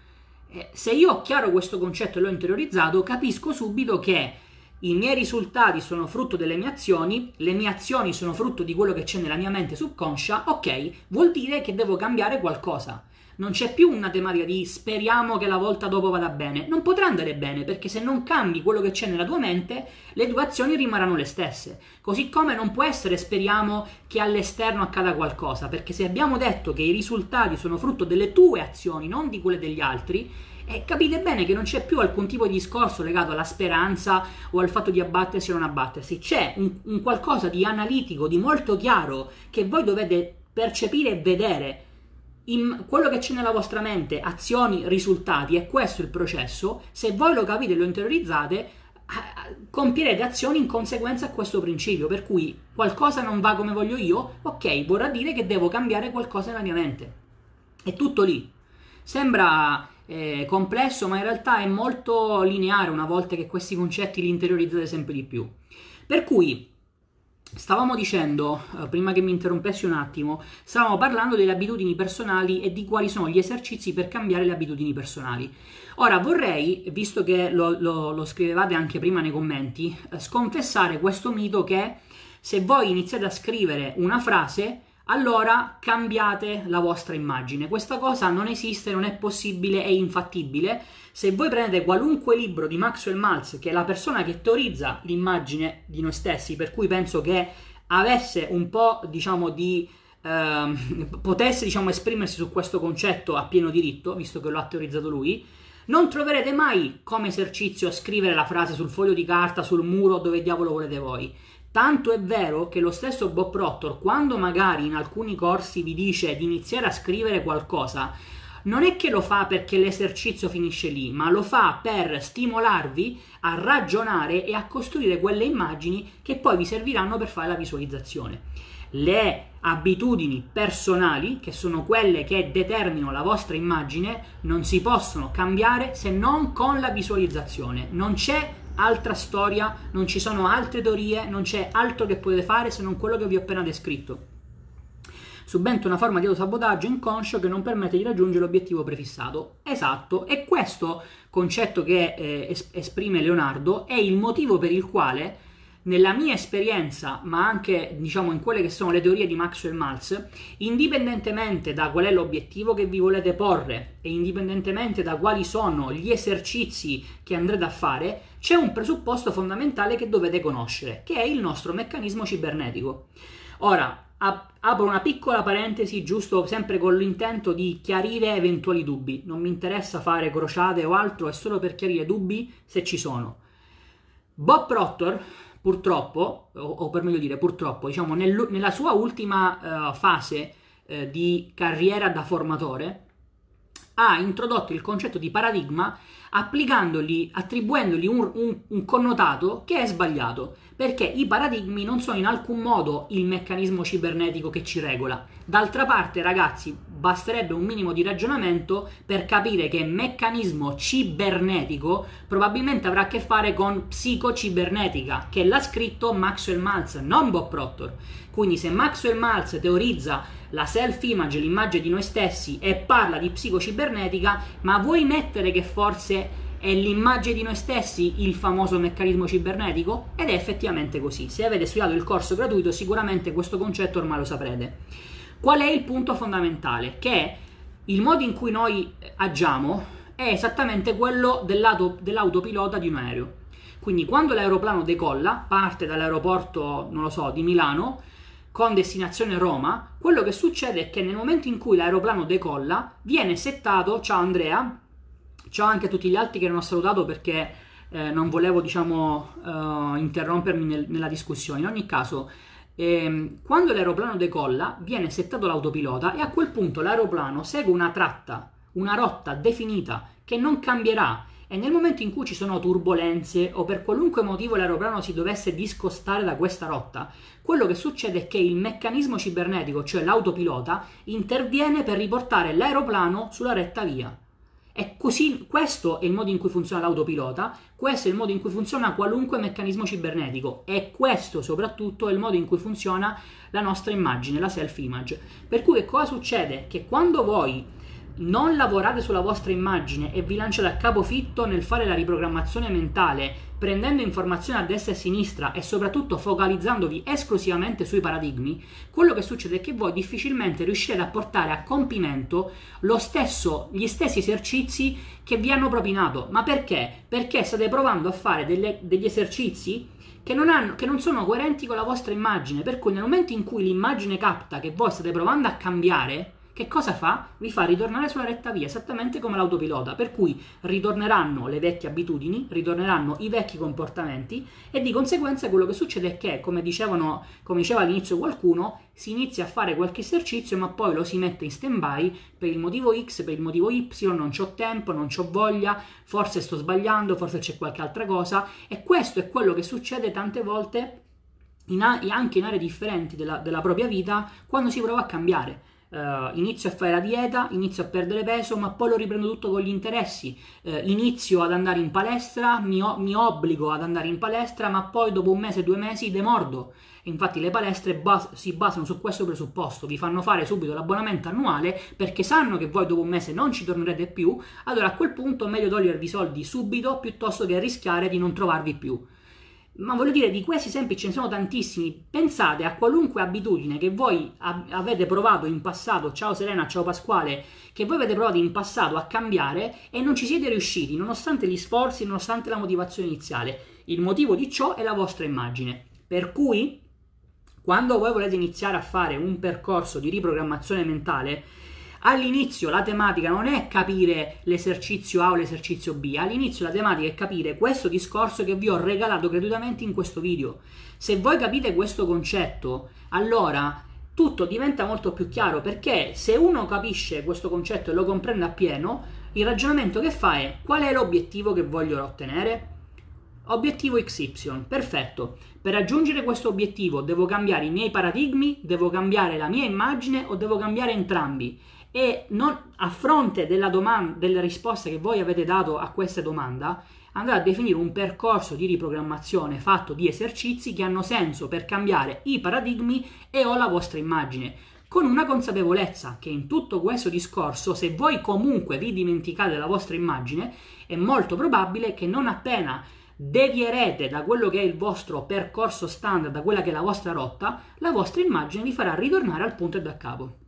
se io ho chiaro questo concetto e l'ho interiorizzato, capisco subito che i miei risultati sono frutto delle mie azioni, le mie azioni sono frutto di quello che c'è nella mia mente subconscia, ok, vuol dire che devo cambiare qualcosa. Non c'è più una tematica di speriamo che la volta dopo vada bene. Non potrà andare bene perché se non cambi quello che c'è nella tua mente, le tue azioni rimarranno le stesse. Così come non può essere speriamo che all'esterno accada qualcosa, perché se abbiamo detto che i risultati sono frutto delle tue azioni, non di quelle degli altri, e capite bene che non c'è più alcun tipo di discorso legato alla speranza o al fatto di abbattersi o non abbattersi, c'è un, un qualcosa di analitico, di molto chiaro che voi dovete percepire e vedere in quello che c'è nella vostra mente, azioni, risultati, è questo il processo, se voi lo capite e lo interiorizzate, compierete azioni in conseguenza a questo principio, per cui qualcosa non va come voglio io, ok, vorrà dire che devo cambiare qualcosa nella mia mente. È tutto lì. Sembra eh, complesso, ma in realtà è molto lineare una volta che questi concetti li interiorizzate sempre di più. Per cui Stavamo dicendo, eh, prima che mi interrompessi un attimo, stavamo parlando delle abitudini personali e di quali sono gli esercizi per cambiare le abitudini personali. Ora vorrei, visto che lo, lo, lo scrivevate anche prima nei commenti, eh, sconfessare questo mito che se voi iniziate a scrivere una frase, allora cambiate la vostra immagine. Questa cosa non esiste, non è possibile, è infattibile. Se voi prendete qualunque libro di Maxwell Maltz, che è la persona che teorizza l'immagine di noi stessi, per cui penso che avesse un po', diciamo, di eh, potesse, diciamo, esprimersi su questo concetto a pieno diritto, visto che lo ha teorizzato lui, non troverete mai come esercizio scrivere la frase sul foglio di carta, sul muro, dove diavolo volete voi. Tanto è vero che lo stesso Bob Proctor, quando magari in alcuni corsi vi dice di iniziare a scrivere qualcosa, non è che lo fa perché l'esercizio finisce lì, ma lo fa per stimolarvi a ragionare e a costruire quelle immagini che poi vi serviranno per fare la visualizzazione. Le abitudini personali, che sono quelle che determinano la vostra immagine, non si possono cambiare se non con la visualizzazione. Non c'è altra storia, non ci sono altre teorie, non c'è altro che potete fare se non quello che vi ho appena descritto. Subente una forma di autosabotaggio inconscio che non permette di raggiungere l'obiettivo prefissato. Esatto, e questo concetto che eh, esprime Leonardo è il motivo per il quale nella mia esperienza, ma anche diciamo in quelle che sono le teorie di Maxwell Maltz, indipendentemente da qual è l'obiettivo che vi volete porre e indipendentemente da quali sono gli esercizi che andrete a fare, c'è un presupposto fondamentale che dovete conoscere, che è il nostro meccanismo cibernetico. Ora, apro una piccola parentesi, giusto sempre con l'intento di chiarire eventuali dubbi. Non mi interessa fare crociate o altro, è solo per chiarire dubbi se ci sono. Bob Proctor purtroppo, o, o per meglio dire purtroppo, diciamo, nel, nella sua ultima uh, fase uh, di carriera da formatore, ha introdotto il concetto di paradigma applicandogli, attribuendogli un, un, un, connotato che è sbagliato, perché i paradigmi non sono in alcun modo il meccanismo cibernetico che ci regola. D'altra parte, ragazzi, basterebbe un minimo di ragionamento per capire che meccanismo cibernetico probabilmente avrà a che fare con psicocibernetica, che l'ha scritto Maxwell Maltz, non Bob Proctor. Quindi se Maxwell Maltz teorizza la self-image, l'immagine di noi stessi, e parla di psicocibernetica, ma vuoi mettere che forse è l'immagine di noi stessi il famoso meccanismo cibernetico? Ed è effettivamente così. Se avete studiato il corso gratuito, sicuramente questo concetto ormai lo saprete. Qual è il punto fondamentale? Che il modo in cui noi agiamo è esattamente quello dell'autopilota di un aereo. Quindi quando l'aeroplano decolla, parte dall'aeroporto, non lo so, di Milano, con destinazione Roma, quello che succede è che nel momento in cui l'aeroplano decolla viene settato, ciao Andrea, ciao anche a tutti gli altri che non ho salutato perché eh, non volevo diciamo uh, interrompermi nel, nella discussione, in ogni caso ehm, quando l'aeroplano decolla viene settato l'autopilota e a quel punto l'aeroplano segue una tratta, una rotta definita che non cambierà e nel momento in cui ci sono turbulenze o per qualunque motivo l'aeroplano si dovesse discostare da questa rotta, quello che succede è che il meccanismo cibernetico, cioè l'autopilota, interviene per riportare l'aeroplano sulla retta via. E così questo è il modo in cui funziona l'autopilota, questo è il modo in cui funziona qualunque meccanismo cibernetico e questo soprattutto è il modo in cui funziona la nostra immagine, la self-image. Per cui che cosa succede? Che quando voi non lavorate sulla vostra immagine e vi lanciate a capofitto nel fare la riprogrammazione mentale, prendendo informazioni a destra e a sinistra e soprattutto focalizzandovi esclusivamente sui paradigmi, quello che succede è che voi difficilmente riuscirete a portare a compimento stesso, gli stessi esercizi che vi hanno propinato. Ma perché? Perché state provando a fare delle, degli esercizi che non, hanno, che non, sono coerenti con la vostra immagine, per cui nel momento in cui l'immagine capta che voi state provando a cambiare, che cosa fa? Vi fa ritornare sulla retta via, esattamente come l'autopilota, per cui ritorneranno le vecchie abitudini, ritorneranno i vecchi comportamenti e di conseguenza quello che succede è che, come, dicevano, come diceva all'inizio qualcuno, si inizia a fare qualche esercizio ma poi lo si mette in stand-by per il motivo X, per il motivo Y, non ho tempo, non ho voglia, forse sto sbagliando, forse c'è qualche altra cosa e questo è quello che succede tante volte in a- anche in aree differenti della, della propria vita quando si prova a cambiare Uh, inizio a fare la dieta, inizio a perdere peso, ma poi lo riprendo tutto con gli interessi. Uh, inizio ad andare in palestra, mi, o- mi, obbligo ad andare in palestra, ma poi dopo un mese, due mesi demordo. Infatti le palestre bas- si basano su questo presupposto, vi fanno fare subito l'abbonamento annuale perché sanno che voi dopo un mese non ci tornerete più, allora a quel punto è meglio togliervi i soldi subito piuttosto che rischiare di non trovarvi più. Ma voglio dire, di questi esempi ce ne sono tantissimi. Pensate a qualunque abitudine che voi avete provato in passato, ciao Serena, ciao Pasquale, che voi avete provato in passato a cambiare e non ci siete riusciti, nonostante gli sforzi, nonostante la motivazione iniziale. Il motivo di ciò è la vostra immagine. Per cui, quando voi volete iniziare a fare un percorso di riprogrammazione mentale, All'inizio la tematica non è capire l'esercizio A o l'esercizio B, all'inizio la tematica è capire questo discorso che vi ho regalato gratuitamente in questo video. Se voi capite questo concetto, allora tutto diventa molto più chiaro perché se uno capisce questo concetto e lo comprende appieno, il ragionamento che fa è qual è l'obiettivo che voglio ottenere? Obiettivo XY, perfetto. Per raggiungere questo obiettivo devo cambiare i miei paradigmi, devo cambiare la mia immagine o devo cambiare entrambi? E non, a fronte della, domanda, della risposta che voi avete dato a questa domanda, andrà a definire un percorso di riprogrammazione fatto di esercizi che hanno senso per cambiare i paradigmi e o la vostra immagine, con una consapevolezza che in tutto questo discorso, se voi comunque vi dimenticate la vostra immagine, è molto probabile che non appena devierete da quello che è il vostro percorso standard, da quella che è la vostra rotta, la vostra immagine vi farà ritornare al punto e da capo.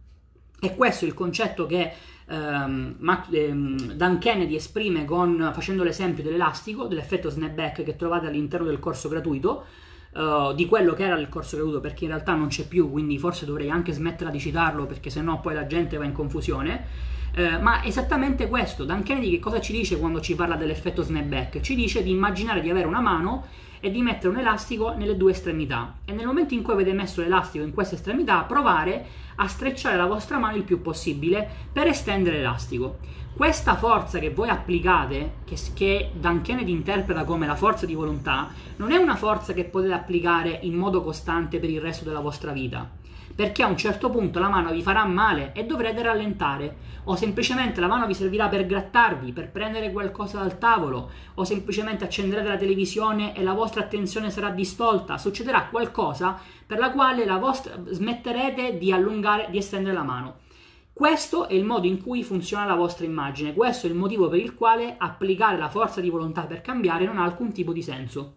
E questo è il concetto che ehm, ehm, Dan Kennedy esprime con, facendo l'esempio dell'elastico, dell'effetto snapback che trovate all'interno del corso gratuito, uh, di quello che era il corso gratuito, perché in realtà non c'è più, quindi forse dovrei anche smetterla di citarlo, perché sennò poi la gente va in confusione. Uh, ma esattamente questo, Dan Kennedy che cosa ci dice quando ci parla dell'effetto snapback? Ci dice di immaginare di avere una mano e di mettere un elastico nelle due estremità e nel momento in cui avete messo l'elastico in questa estremità provare a strecciare la vostra mano il più possibile per estendere l'elastico. Questa forza che voi applicate, che, che Dan Kennedy interpreta come la forza di volontà, non è una forza che potete applicare in modo costante per il resto della vostra vita perché a un certo punto la mano vi farà male e dovrete rallentare, o semplicemente la mano vi servirà per grattarvi, per prendere qualcosa dal tavolo, o semplicemente accenderete la televisione e la vostra attenzione sarà distolta, succederà qualcosa per la quale la vostra, smetterete di allungare, di estendere la mano. Questo è il modo in cui funziona la vostra immagine, questo è il motivo per il quale applicare la forza di volontà per cambiare non ha alcun tipo di senso.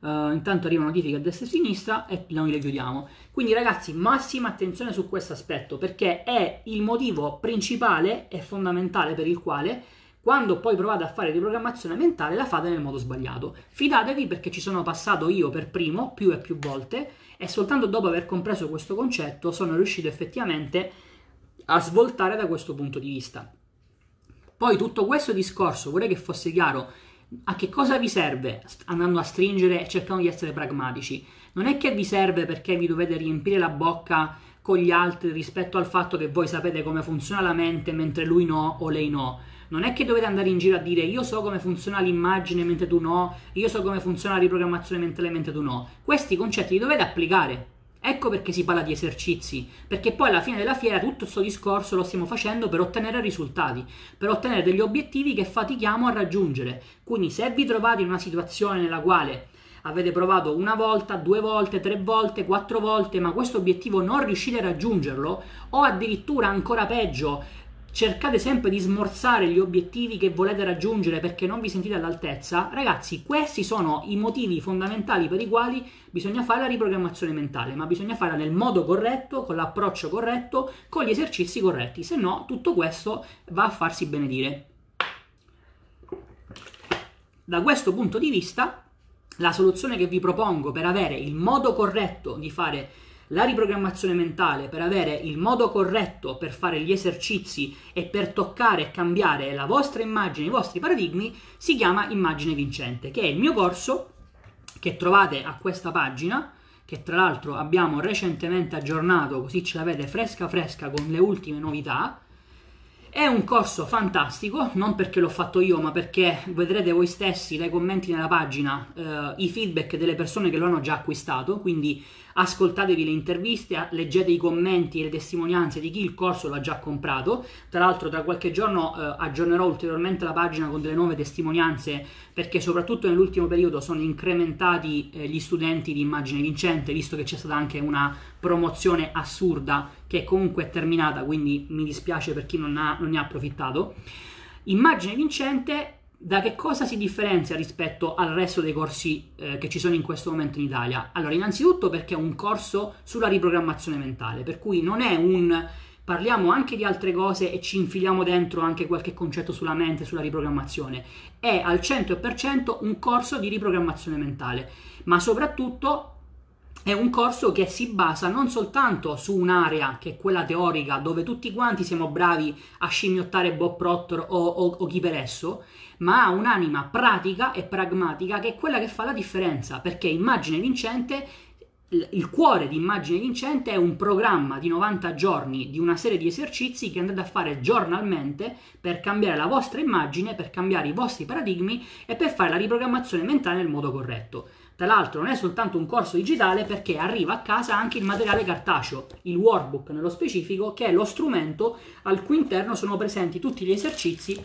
Uh, intanto arriva notifiche a destra e a sinistra e noi le chiudiamo. Quindi ragazzi, massima attenzione su questo aspetto perché è il motivo principale e fondamentale per il quale quando poi provate a fare riprogrammazione mentale la fate nel modo sbagliato. Fidatevi perché ci sono passato io per primo più e più volte e soltanto dopo aver compreso questo concetto sono riuscito effettivamente a svoltare da questo punto di vista. Poi tutto questo discorso, vorrei che fosse chiaro, a che cosa vi serve andando a stringere e cercando di essere pragmatici? Non è che vi serve perché vi dovete riempire la bocca con gli altri rispetto al fatto che voi sapete come funziona la mente mentre lui no o lei no. Non è che dovete andare in giro a dire io so come funziona l'immagine mentre tu no, io so come funziona la riprogrammazione mentale mentre tu no. Questi concetti li dovete applicare. Ecco perché si parla di esercizi, perché poi alla fine della fiera tutto questo discorso lo stiamo facendo per ottenere risultati, per ottenere degli obiettivi che fatichiamo a raggiungere. Quindi se vi trovate in una situazione nella quale avete provato una volta, due volte, tre volte, quattro volte, ma questo obiettivo non riuscite a raggiungerlo, o addirittura ancora peggio, cercate sempre di smorzare gli obiettivi che volete raggiungere perché non vi sentite all'altezza, ragazzi, questi sono i motivi fondamentali per i quali bisogna fare la riprogrammazione mentale, ma bisogna farla nel modo corretto, con l'approccio corretto, con gli esercizi corretti, se no tutto questo va a farsi benedire. Da questo punto di vista, la soluzione che vi propongo per avere il modo corretto di fare la riprogrammazione mentale per avere il modo corretto per fare gli esercizi e per toccare e cambiare la vostra immagine, i vostri paradigmi, si chiama Immagine Vincente, che è il mio corso che trovate a questa pagina, che tra l'altro abbiamo recentemente aggiornato, così ce l'avete fresca fresca con le ultime novità. È un corso fantastico, non perché l'ho fatto io, ma perché vedrete voi stessi dai commenti nella pagina eh, i feedback delle persone che lo hanno già acquistato, quindi ascoltatevi le interviste, leggete i commenti e le testimonianze di chi il corso l'ha già comprato. Tra l'altro tra qualche giorno eh, aggiornerò ulteriormente la pagina con delle nuove testimonianze perché soprattutto nell'ultimo periodo sono incrementati eh, gli studenti di immagine vincente, visto che c'è stata anche una promozione assurda che comunque è terminata, quindi mi dispiace per chi non, ha, non ne ha approfittato. Immagine vincente da che cosa si differenzia rispetto al resto dei corsi eh, che ci sono in questo momento in Italia? Allora, innanzitutto perché è un corso sulla riprogrammazione mentale, per cui non è un parliamo anche di altre cose e ci infiliamo dentro anche qualche concetto sulla mente, sulla riprogrammazione. È al 100% un corso di riprogrammazione mentale, ma soprattutto è un corso che si basa non soltanto su un'area che è quella teorica dove tutti quanti siamo bravi a scimmiottare Bob Proctor o, o, o chi per esso, ma ha un'anima pratica e pragmatica che è quella che fa la differenza, perché immagine vincente il cuore di Immagine Vincente è un programma di 90 giorni di una serie di esercizi che andate a fare giornalmente per cambiare la vostra immagine, per cambiare i vostri paradigmi e per fare la riprogrammazione mentale nel modo corretto. Tra l'altro non è soltanto un corso digitale perché arriva a casa anche il materiale cartaceo, il workbook nello specifico, che è lo strumento al cui interno sono presenti tutti gli esercizi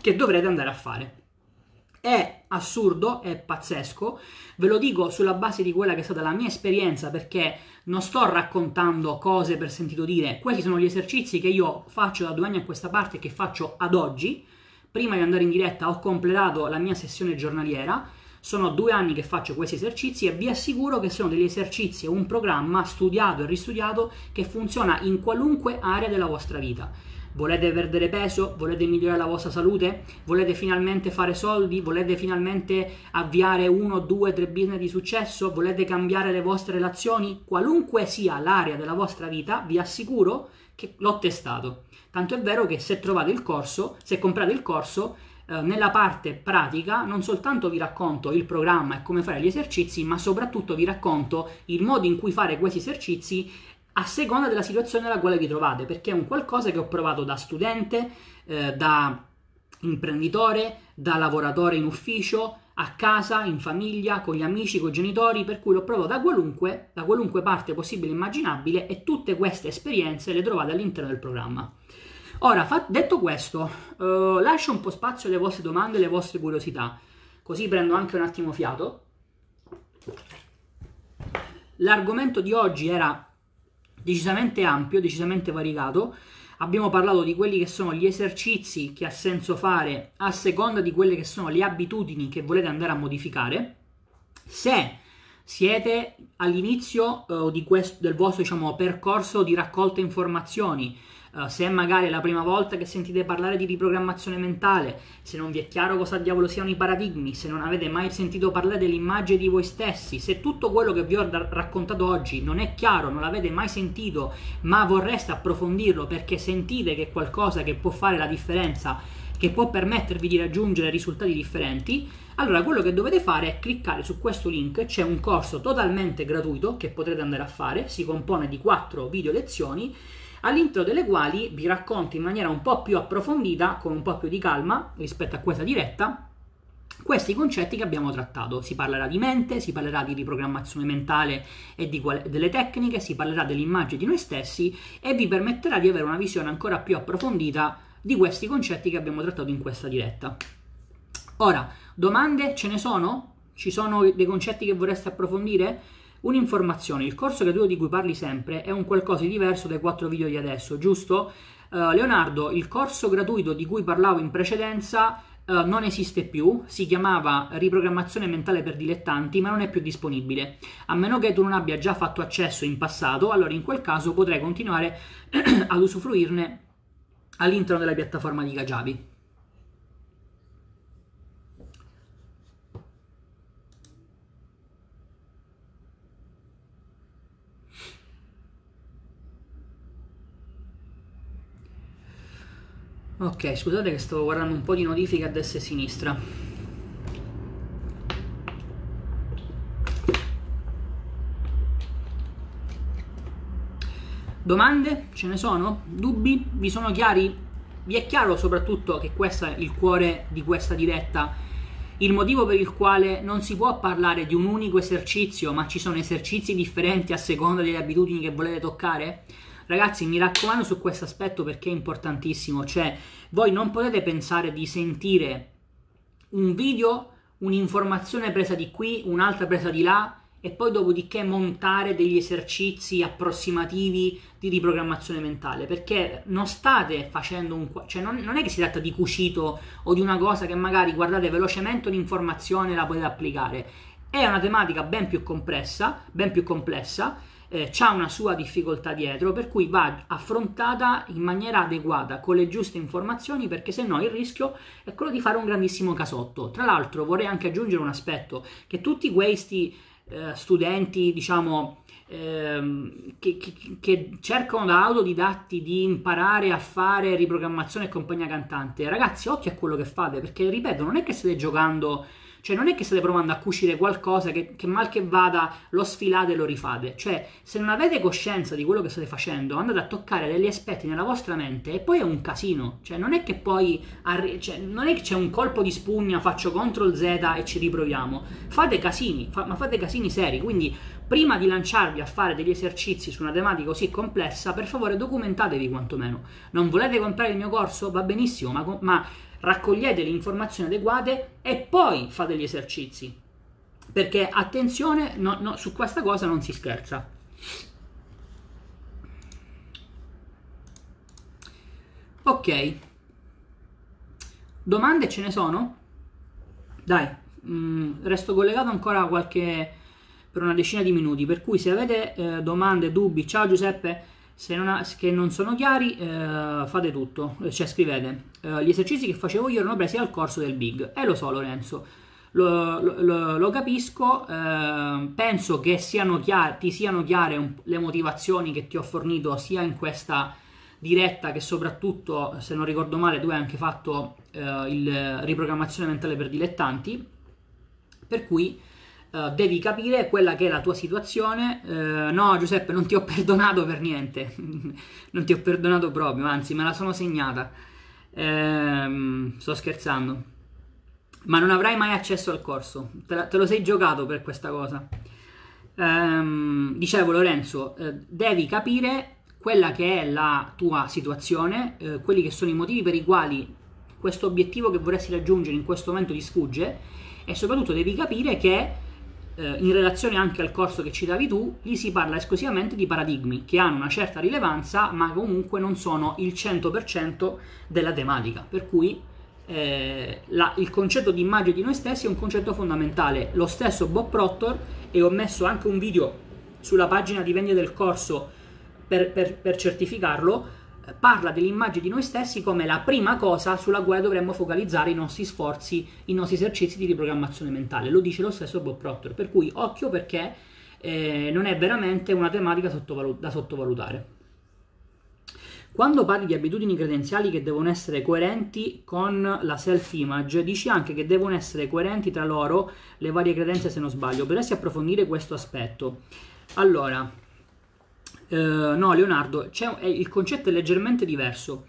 che dovrete andare a fare. È assurdo, è pazzesco, ve lo dico sulla base di quella che è stata la mia esperienza perché non sto raccontando cose per sentito dire, questi sono gli esercizi che io faccio da due anni a questa parte e che faccio ad oggi. Prima di andare in diretta ho completato la mia sessione giornaliera sono due anni che faccio questi esercizi e vi assicuro che sono degli esercizi e un programma studiato e ristudiato che funziona in qualunque area della vostra vita. Volete perdere peso? Volete migliorare la vostra salute? Volete finalmente fare soldi? Volete finalmente avviare uno, due, tre business di successo? Volete cambiare le vostre relazioni? Qualunque sia l'area della vostra vita, vi assicuro che l'ho testato. Tanto è vero che se trovate il corso, se comprate il corso, eh, nella parte pratica non soltanto vi racconto il programma e come fare gli esercizi, ma soprattutto vi racconto il modo in cui fare questi esercizi a seconda della situazione nella quale vi trovate, perché è un qualcosa che ho provato da studente, eh, da imprenditore, da lavoratore in ufficio, a casa, in famiglia, con gli amici, con i genitori, per cui l'ho provato da qualunque, da qualunque parte possibile e immaginabile e tutte queste esperienze le trovate all'interno del programma. Ora, detto questo, uh, lascio un po' spazio alle vostre domande e alle vostre curiosità, così prendo anche un attimo fiato. L'argomento di oggi era decisamente ampio, decisamente variegato. Abbiamo parlato di quelli che sono gli esercizi che ha senso fare a seconda di quelle che sono le abitudini che volete andare a modificare. Se siete all'inizio uh, questo, del vostro diciamo, percorso di raccolta informazioni, Se magari è la prima volta che sentite parlare di riprogrammazione mentale, se non vi è chiaro cosa diavolo siano i paradigmi, se non avete mai sentito parlare dell'immagine di voi stessi, se tutto quello che vi ho raccontato oggi non è chiaro, non l'avete mai sentito, ma vorreste approfondirlo perché sentite che è qualcosa che può fare la differenza, che può permettervi di raggiungere risultati differenti, allora quello che dovete fare è cliccare su questo link, c'è un corso totalmente gratuito che potrete andare a fare, si compone di quattro video lezioni all'interno delle quali vi racconto in maniera un po' più approfondita, con un po' più di calma rispetto a questa diretta, questi concetti che abbiamo trattato. Si parlerà di mente, si parlerà di riprogrammazione mentale e quale, delle tecniche, si parlerà dell'immagine di noi stessi e vi permetterà di avere una visione ancora più approfondita di questi concetti che abbiamo trattato in questa diretta. Ora, domande ce ne sono? Ci sono dei concetti che vorreste approfondire? Un'informazione, il corso gratuito di cui parli sempre è un qualcosa di diverso dai quattro video di adesso, giusto? Uh, Leonardo, il corso gratuito di cui parlavo in precedenza uh, non esiste più, si chiamava riprogrammazione mentale per dilettanti, ma non è più disponibile. A meno che tu non abbia già fatto accesso in passato, allora in quel caso potrai continuare ad usufruirne all'interno della piattaforma di Kajabi. Ok, scusate che stavo guardando un po' di notifiche a destra e a sinistra. Domande? Ce ne sono? Dubbi? Vi sono chiari Vi è chiaro soprattutto che questo è il cuore di questa diretta, il motivo per il quale non si può parlare di un unico esercizio, ma ci sono esercizi differenti a seconda delle abitudini che volete toccare? Ragazzi, mi raccomando su questo aspetto perché è importantissimo, cioè voi non potete pensare di sentire un video, un'informazione presa di qui, un'altra presa di là e poi dopodiché montare degli esercizi approssimativi di riprogrammazione mentale perché non state facendo un cioè non, non, è che si tratta di cucito o di una cosa che magari guardate velocemente un'informazione e la potete applicare. È una tematica ben più complessa ben più complessa eh, ha una sua difficoltà dietro per cui va affrontata in maniera adeguata con le giuste informazioni perché se no il rischio è quello di fare un grandissimo casotto tra l'altro vorrei anche aggiungere un aspetto che tutti questi eh, studenti, diciamo, ehm, che, che, che, cercano da autodidatti di imparare a fare riprogrammazione e compagnia cantante. Ragazzi, occhio a quello che fate, perché ripeto, non è che state giocando cioè non è che state provando a cucire qualcosa che, che, mal che vada lo sfilate e lo rifate. Cioè se non avete coscienza di quello che state facendo andate a toccare degli aspetti nella vostra mente e poi è un casino. Cioè non è che poi arri- cioè, non è che c'è un colpo di spugna, faccio CTRL Z e ci riproviamo. Fate casini, fa- ma fate casini seri. Quindi prima di lanciarvi a fare degli esercizi su una tematica così complessa, per favore documentatevi quantomeno. Non volete comprare il mio corso? Va benissimo, ma, ma raccogliete le informazioni adeguate e poi fate gli esercizi. Perché attenzione, no, no, su questa cosa non si scherza. Ok. Domande ce ne sono? Dai, mh, mm, resto collegato ancora qualche per una decina di minuti, per cui se avete eh, domande, dubbi, ciao Giuseppe, se non, ha, che non sono chiari, eh, fate tutto, cioè scrivete. Eh, gli esercizi che facevo io erano presi al corso del Big. E lo so, Lorenzo. Lo, lo, lo capisco. Eh, penso che siano chiare, ti siano chiare un, le motivazioni che ti ho fornito sia in questa diretta che soprattutto, se non ricordo male, tu hai anche fatto eh, il riprogrammazione mentale per dilettanti. Per cui Uh, devi capire quella che è la tua situazione. Uh, no, Giuseppe, non ti ho perdonato per niente, non ti ho perdonato proprio, anzi, me la sono segnata. Uh, sto scherzando, ma non avrai mai accesso al corso, te, la, te lo sei giocato per questa cosa. Um, dicevo, Lorenzo, eh, devi capire quella che è la tua situazione, quelli che sono i motivi per i quali questo obiettivo che vorresti raggiungere in questo momento ti sfugge e soprattutto devi capire che eh, in relazione anche al corso che citavi tu, lì si parla esclusivamente di paradigmi che hanno una certa rilevanza, ma comunque non sono il 100% della tematica. Per cui eh, la, il concetto di immagine di noi stessi è un concetto fondamentale. Lo stesso Bob Proctor, e ho messo anche un video sulla pagina di vendita del corso per, per, per certificarlo, parla dell'immagine di noi stessi come la prima cosa sulla quale dovremmo focalizzare i nostri sforzi, i nostri esercizi di riprogrammazione mentale. Lo dice lo stesso Bob Proctor, per cui occhio perché eh, non è veramente una tematica sottovalut- da sottovalutare. Quando parli di abitudini credenziali che devono essere coerenti con la self-image, dici anche che devono essere coerenti tra loro le varie credenze se non sbaglio. Potresti approfondire questo aspetto. Allora, Uh, no, Leonardo, eh, il concetto è leggermente diverso.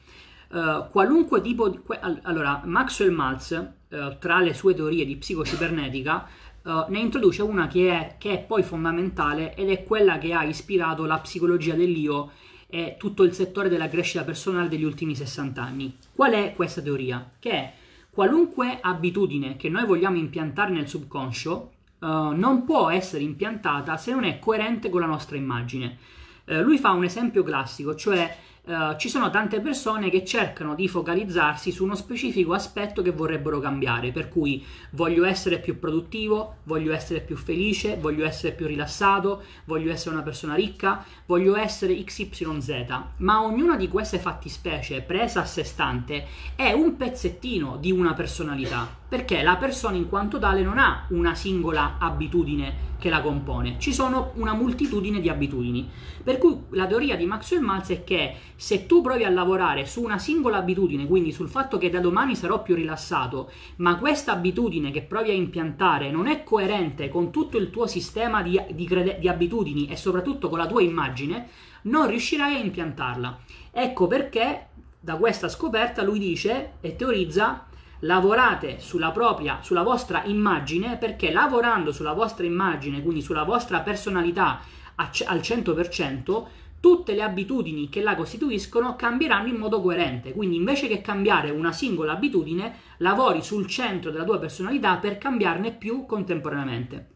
Uh, qualunque tipo di... allora, Maxwell Maltz, uh, tra le sue teorie di psicocibernetica, ne introduce una che è, che è, poi fondamentale ed è quella che ha ispirato la psicologia dell'io e tutto il settore della crescita personale degli ultimi 60 anni. Qual è questa teoria? Che è qualunque abitudine che noi vogliamo impiantare nel subconscio non può essere impiantata se non è coerente con la nostra immagine. Eh, lui fa un esempio classico, cioè Uh, ci sono tante persone che cercano di focalizzarsi su uno specifico aspetto che vorrebbero cambiare, per cui voglio essere più produttivo, voglio essere più felice, voglio essere più rilassato, voglio essere una persona ricca, voglio essere XYZ, ma ognuna di queste fattispecie presa a sé stante è un pezzettino di una personalità, perché la persona in quanto tale non ha una singola abitudine che la compone, ci sono una moltitudine di abitudini. Per cui la teoria di Maxwell Maltz è che se tu provi a lavorare su una singola abitudine, quindi sul fatto che da domani sarò più rilassato, ma questa abitudine che provi a impiantare non è coerente con tutto il tuo sistema di, di, crede- di abitudini e soprattutto con la tua immagine, non riuscirai a impiantarla. Ecco perché da questa scoperta lui dice e teorizza lavorate sulla propria, sulla vostra immagine perché lavorando sulla vostra immagine, quindi sulla vostra personalità al 100%, tutte le abitudini che la costituiscono cambieranno in modo coerente. Quindi invece che cambiare una singola abitudine, lavori sul centro della tua personalità per cambiarne più contemporaneamente.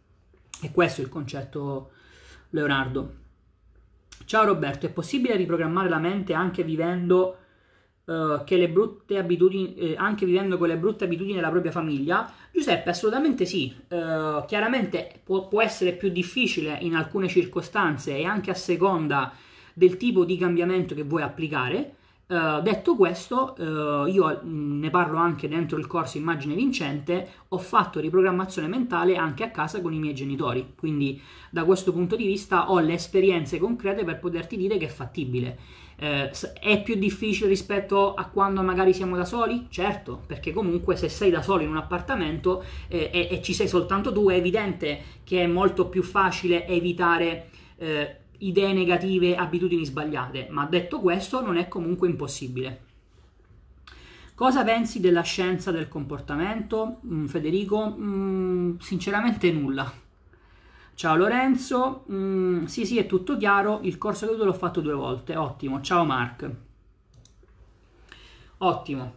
E questo è il concetto, Leonardo. Ciao Roberto, è possibile riprogrammare la mente anche vivendo Uh, che le brutte abitudini, eh, anche vivendo con le brutte abitudini della propria famiglia? Giuseppe, assolutamente sì. Uh, chiaramente può, può, essere più difficile in alcune circostanze e anche a seconda del tipo di cambiamento che vuoi applicare. Uh, detto questo, io mm, ne parlo anche dentro il corso Immagine Vincente, ho fatto riprogrammazione mentale anche a casa con i miei genitori, quindi da questo punto di vista ho le esperienze concrete per poterti dire che è fattibile. Eh, è più difficile rispetto a quando magari siamo da soli? Certo, perché comunque se sei da solo in un appartamento eh, e, e, ci sei soltanto tu, è evidente che è molto più facile evitare eh, idee negative, abitudini sbagliate, ma detto questo non è comunque impossibile. Cosa pensi della scienza del comportamento, mm, Federico? Mm, sinceramente nulla Ciao Lorenzo, mm, sì sì è tutto chiaro, il corso che l'ho fatto due volte, ottimo, ciao Mark. Ottimo.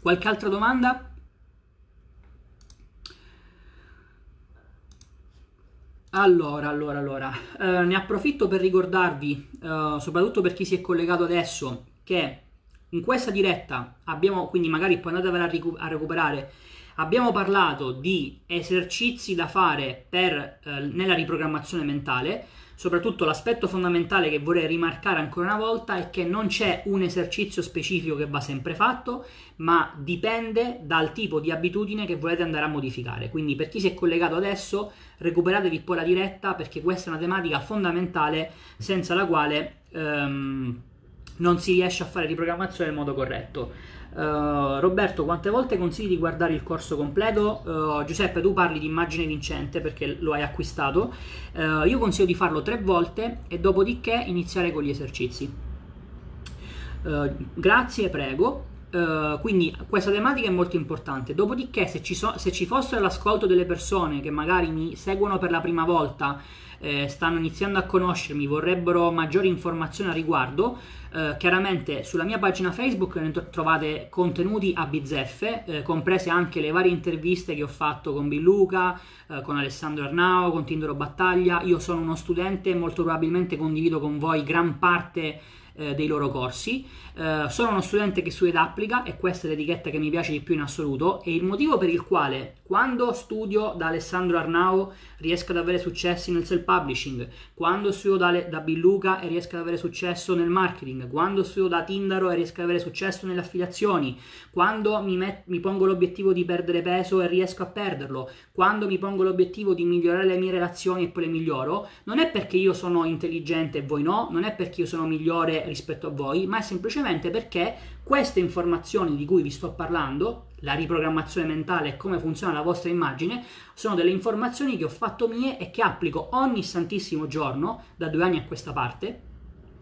Qualche altra domanda? Allora, allora, allora, eh, ne approfitto per ricordarvi, eh, soprattutto per chi si è collegato adesso, che in questa diretta abbiamo, quindi magari poi andatevela a, ricu- a recuperare, abbiamo parlato di esercizi da fare per, eh, nella riprogrammazione mentale. Soprattutto l'aspetto fondamentale che vorrei rimarcare ancora una volta è che non c'è un esercizio specifico che va sempre fatto, ma dipende dal tipo di abitudine che volete andare a modificare. Quindi per chi si è collegato adesso, recuperatevi poi la diretta perché questa è una tematica fondamentale senza la quale... Um, non si riesce a fare riprogrammazione in modo corretto. Uh, Roberto, quante volte consigli di guardare il corso completo? Uh, Giuseppe, tu parli di immagine vincente perché lo hai acquistato. Uh, io consiglio di farlo tre volte e dopodiché iniziare con gli esercizi. grazie, prego. quindi questa tematica è molto importante. Dopodiché, se ci, so, se ci fosse l'ascolto delle persone che magari mi seguono per la prima volta, eh, stanno iniziando a conoscermi, vorrebbero maggiori informazioni a riguardo, eh, chiaramente sulla mia pagina Facebook trovate contenuti a bizzeffe, eh, comprese anche le varie interviste che ho fatto con Billuca, eh, con Alessandro Arnao, con Tindoro Battaglia. Io sono uno studente e molto probabilmente condivido con voi gran parte eh, dei loro corsi. Eh, sono uno studente che studia ed applica e questa è l'etichetta che mi piace di più in assoluto e il motivo per il quale quando studio da Alessandro Arnao riesco ad avere successi nel self-publishing, quando studio da, da Billuca e riesco ad avere successo nel marketing, quando studio da Tindaro e riesco ad avere successo nelle affiliazioni, quando mi, met- mi pongo l'obiettivo di perdere peso e riesco a perderlo, quando mi pongo l'obiettivo di migliorare le mie relazioni e poi le miglioro, non è perché io sono intelligente e voi no, non è perché io sono migliore rispetto a voi, ma è semplicemente perché queste informazioni di cui vi sto parlando, la riprogrammazione mentale e come funziona la vostra immagine, sono delle informazioni che ho fatto mie e che applico ogni santissimo giorno da due anni a questa parte.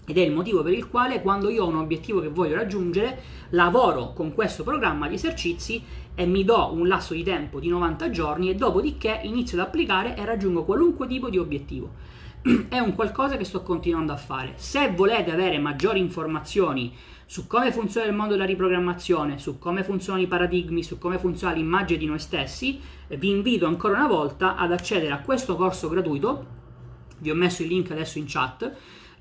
Ed è il motivo per il quale quando io ho un obiettivo che voglio raggiungere, lavoro con questo programma di esercizi e mi do un lasso di tempo di 90 giorni e dopodiché inizio ad applicare e raggiungo qualunque tipo di obiettivo. È un qualcosa che sto continuando a fare. Se volete avere maggiori informazioni su come funziona il mondo della riprogrammazione, su come funzionano i paradigmi, su come funziona l'immagine di noi stessi, vi invito ancora una volta ad accedere a questo corso gratuito. Vi ho messo il link adesso in chat.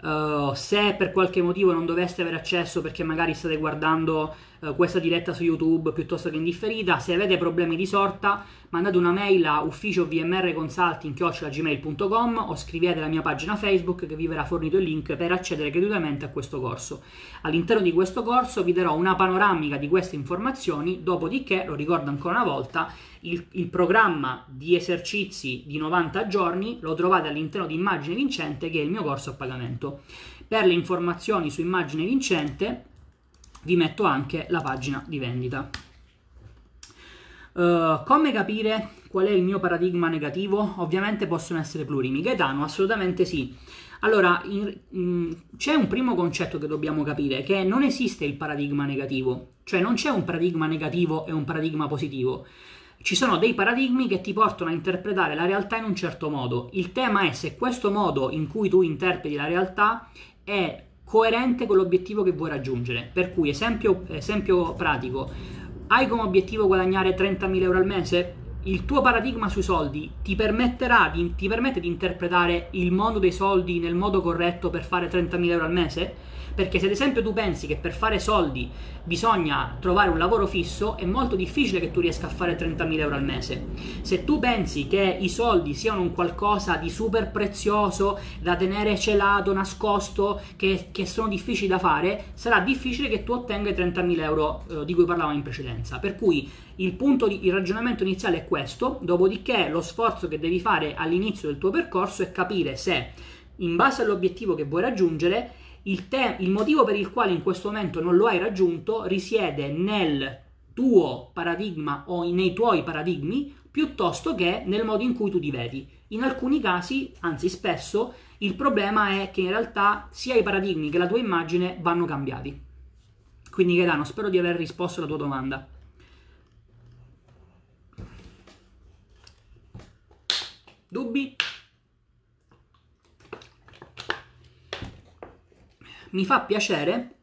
Uh, se per qualche motivo non doveste avere accesso perché magari state guardando uh, questa diretta su YouTube piuttosto che in differita, se avete problemi di sorta, mandate una mail a ufficiovmrconsulting.gmail.com o scrivete alla mia pagina Facebook che vi verrà fornito il link per accedere gratuitamente a questo corso. All'interno di questo corso vi darò una panoramica di queste informazioni, dopodiché, lo ricordo ancora una volta, il, il programma di esercizi di 90 giorni lo trovate all'interno di Immagine Vincente che è il mio corso a pagamento. Per le informazioni su Immagine Vincente vi metto anche la pagina di vendita. Uh, come capire qual è il mio paradigma negativo? Ovviamente possono essere plurimi. Gaetano, assolutamente sì. Allora, in, in, mm, c'è un primo concetto che dobbiamo capire, che non esiste il paradigma negativo, cioè non c'è un paradigma negativo e un paradigma positivo. Ci sono dei paradigmi che ti portano a interpretare la realtà in un certo modo. Il tema è se questo modo in cui tu interpreti la realtà è coerente con l'obiettivo che vuoi raggiungere. Per cui, esempio, esempio pratico, hai come obiettivo guadagnare 30.000 euro al mese? il tuo paradigma sui soldi ti permetterà di, ti permette di interpretare il mondo dei soldi nel modo corretto per fare 30.000 euro al mese? Perché se ad esempio tu pensi che per fare soldi bisogna trovare un lavoro fisso, è molto difficile che tu riesca a fare 30.000 euro al mese. Se tu pensi che i soldi siano un qualcosa di super prezioso, da tenere celato, nascosto, che, che sono difficili da fare, sarà difficile che tu ottenga i 30.000 euro eh, di cui parlavamo in precedenza. Per cui il punto di il ragionamento iniziale è questo, dopodiché lo sforzo che devi fare all'inizio del tuo percorso è capire se in base all'obiettivo che vuoi raggiungere il, te- il motivo per il quale in questo momento non lo hai raggiunto risiede nel tuo paradigma o nei tuoi paradigmi piuttosto che nel modo in cui tu ti vedi. In alcuni casi, anzi spesso, il problema è che in realtà sia i paradigmi che la tua immagine vanno cambiati. Quindi Gaetano, spero di aver risposto alla tua domanda. Dubbi? Mi fa piacere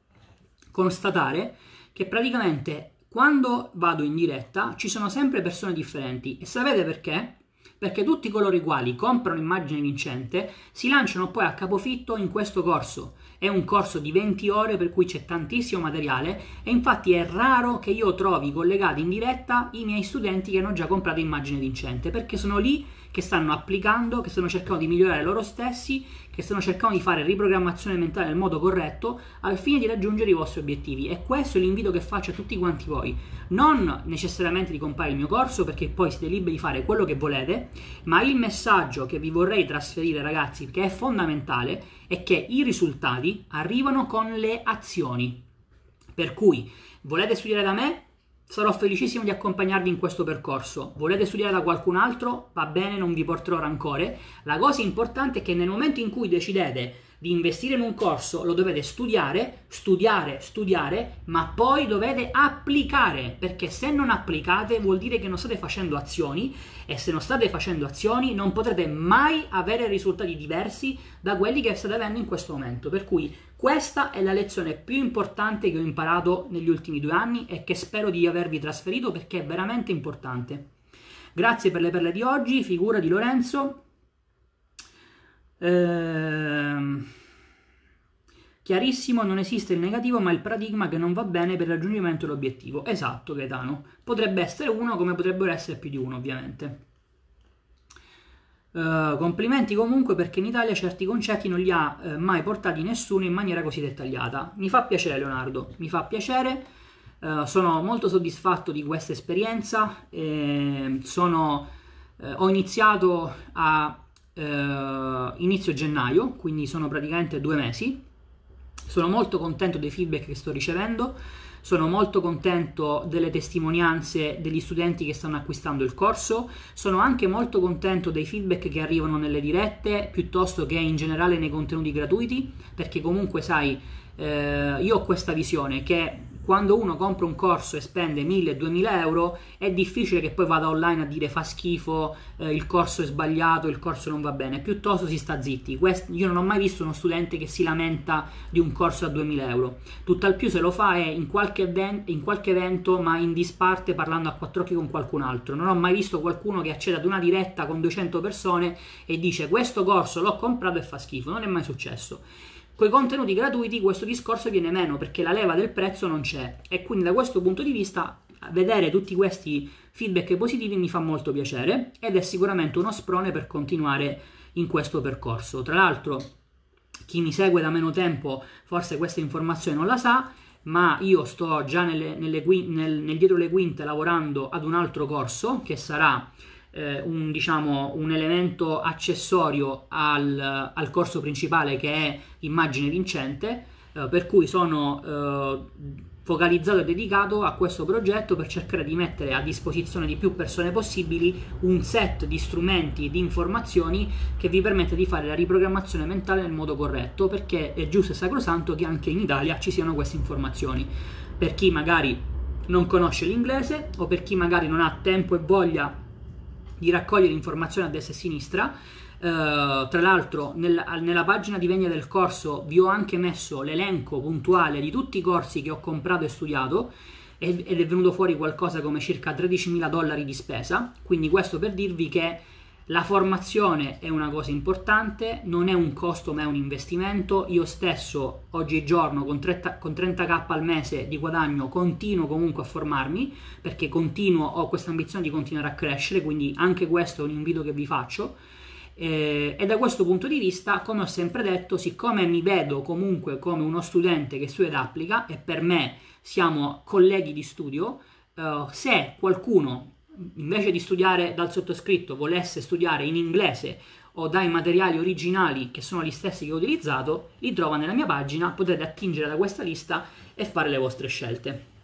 constatare che praticamente quando vado in diretta ci sono sempre persone differenti e sapete perché? Perché tutti coloro i quali comprano immagine vincente si lanciano poi a capofitto in questo corso. È un corso di 20 ore per cui c'è tantissimo materiale e infatti è raro che io trovi collegati in diretta i miei studenti che hanno già comprato immagine vincente perché sono lì che stanno applicando, che stanno cercando di migliorare loro stessi, che stanno cercando di fare riprogrammazione mentale nel modo corretto al fine di raggiungere i vostri obiettivi. E questo è l'invito che faccio a tutti quanti voi. Non necessariamente di comprare il mio corso perché poi siete liberi di fare quello che volete, ma il messaggio che vi vorrei trasferire ragazzi, che è fondamentale, è che i risultati arrivano con le azioni. Per cui volete studiare da me? Sarò felicissimo di accompagnarvi in questo percorso. Volete studiare da qualcun altro? Va bene, non vi porterò rancore. La cosa importante è che nel momento in cui decidete di investire in un corso lo dovete studiare, studiare, studiare, ma poi dovete applicare, perché se non applicate vuol dire che non state facendo azioni e se non state facendo azioni non potrete mai avere risultati diversi da quelli che state avendo in questo momento. Per cui questa è la lezione più importante che ho imparato negli ultimi due anni e che spero di avervi trasferito perché è veramente importante. Grazie per le perle di oggi, figura di Lorenzo. Ehm, chiarissimo, non esiste il negativo, ma il paradigma che non va bene per il raggiungimento dell'obiettivo. Esatto, Gaetano. Potrebbe essere uno, come potrebbero essere più di uno, ovviamente. Uh, complimenti comunque perché in Italia certi concetti non li ha uh, mai portati nessuno in maniera così dettagliata. Mi fa piacere Leonardo, mi fa piacere, uh, sono molto soddisfatto di questa esperienza, sono, ho iniziato a inizio gennaio, quindi sono praticamente due mesi, sono molto contento dei feedback che sto ricevendo sono molto contento delle testimonianze degli studenti che stanno acquistando il corso, sono anche molto contento dei feedback che arrivano nelle dirette piuttosto che in generale nei contenuti gratuiti, perché comunque sai, eh, io ho questa visione che quando uno compra un corso e spende 1000-2000 euro è difficile che poi vada online a dire fa schifo, eh, il corso è sbagliato, il corso non va bene, piuttosto si sta zitti. Quest- io non ho mai visto uno studente che si lamenta di un corso a 2000 euro, tutt'al più se lo fa è in qualche, event- in qualche evento ma in disparte parlando a quattro occhi con qualcun altro. Non ho mai visto qualcuno che accede ad una diretta con 200 persone e dice questo corso l'ho comprato e fa schifo, non è mai successo. Con i contenuti gratuiti questo discorso viene meno perché la leva del prezzo non c'è e quindi da questo punto di vista vedere tutti questi feedback positivi mi fa molto piacere ed è sicuramente uno sprone per continuare in questo percorso. Tra l'altro chi mi segue da meno tempo forse questa informazione non la sa, ma io sto già nelle, nelle, nel, nel dietro le quinte lavorando ad un altro corso che sarà eh, un, diciamo, un, elemento accessorio al, al, corso principale che è immagine vincente, eh, per cui sono, eh, focalizzato e dedicato a questo progetto per cercare di mettere a disposizione di più persone possibili un set di strumenti e di informazioni che vi permette di fare la riprogrammazione mentale nel modo corretto, perché è giusto e sacrosanto che anche in Italia ci siano queste informazioni. Per chi magari non conosce l'inglese o per chi magari non ha tempo e voglia di raccogliere informazioni a destra e a sinistra, Uh, tra l'altro nel, nella pagina di vendita del corso vi ho anche messo l'elenco puntuale di tutti i corsi che ho comprato e studiato ed, è venuto fuori qualcosa come circa 13.000 dollari di spesa, quindi questo per dirvi che la formazione è una cosa importante, non è un costo ma è un investimento. Io stesso oggigiorno con, 30, con 30k al mese di guadagno continuo comunque a formarmi perché continuo, ho questa ambizione di continuare a crescere, quindi anche questo è un invito che vi faccio eh, e da questo punto di vista, come ho sempre detto, siccome mi vedo comunque come uno studente che studia ed applica e per me siamo colleghi di studio, eh, se qualcuno invece di studiare dal sottoscritto volesse studiare in inglese o dai materiali originali che sono gli stessi che ho utilizzato, li trova nella mia pagina, potete attingere da questa lista e fare le vostre scelte.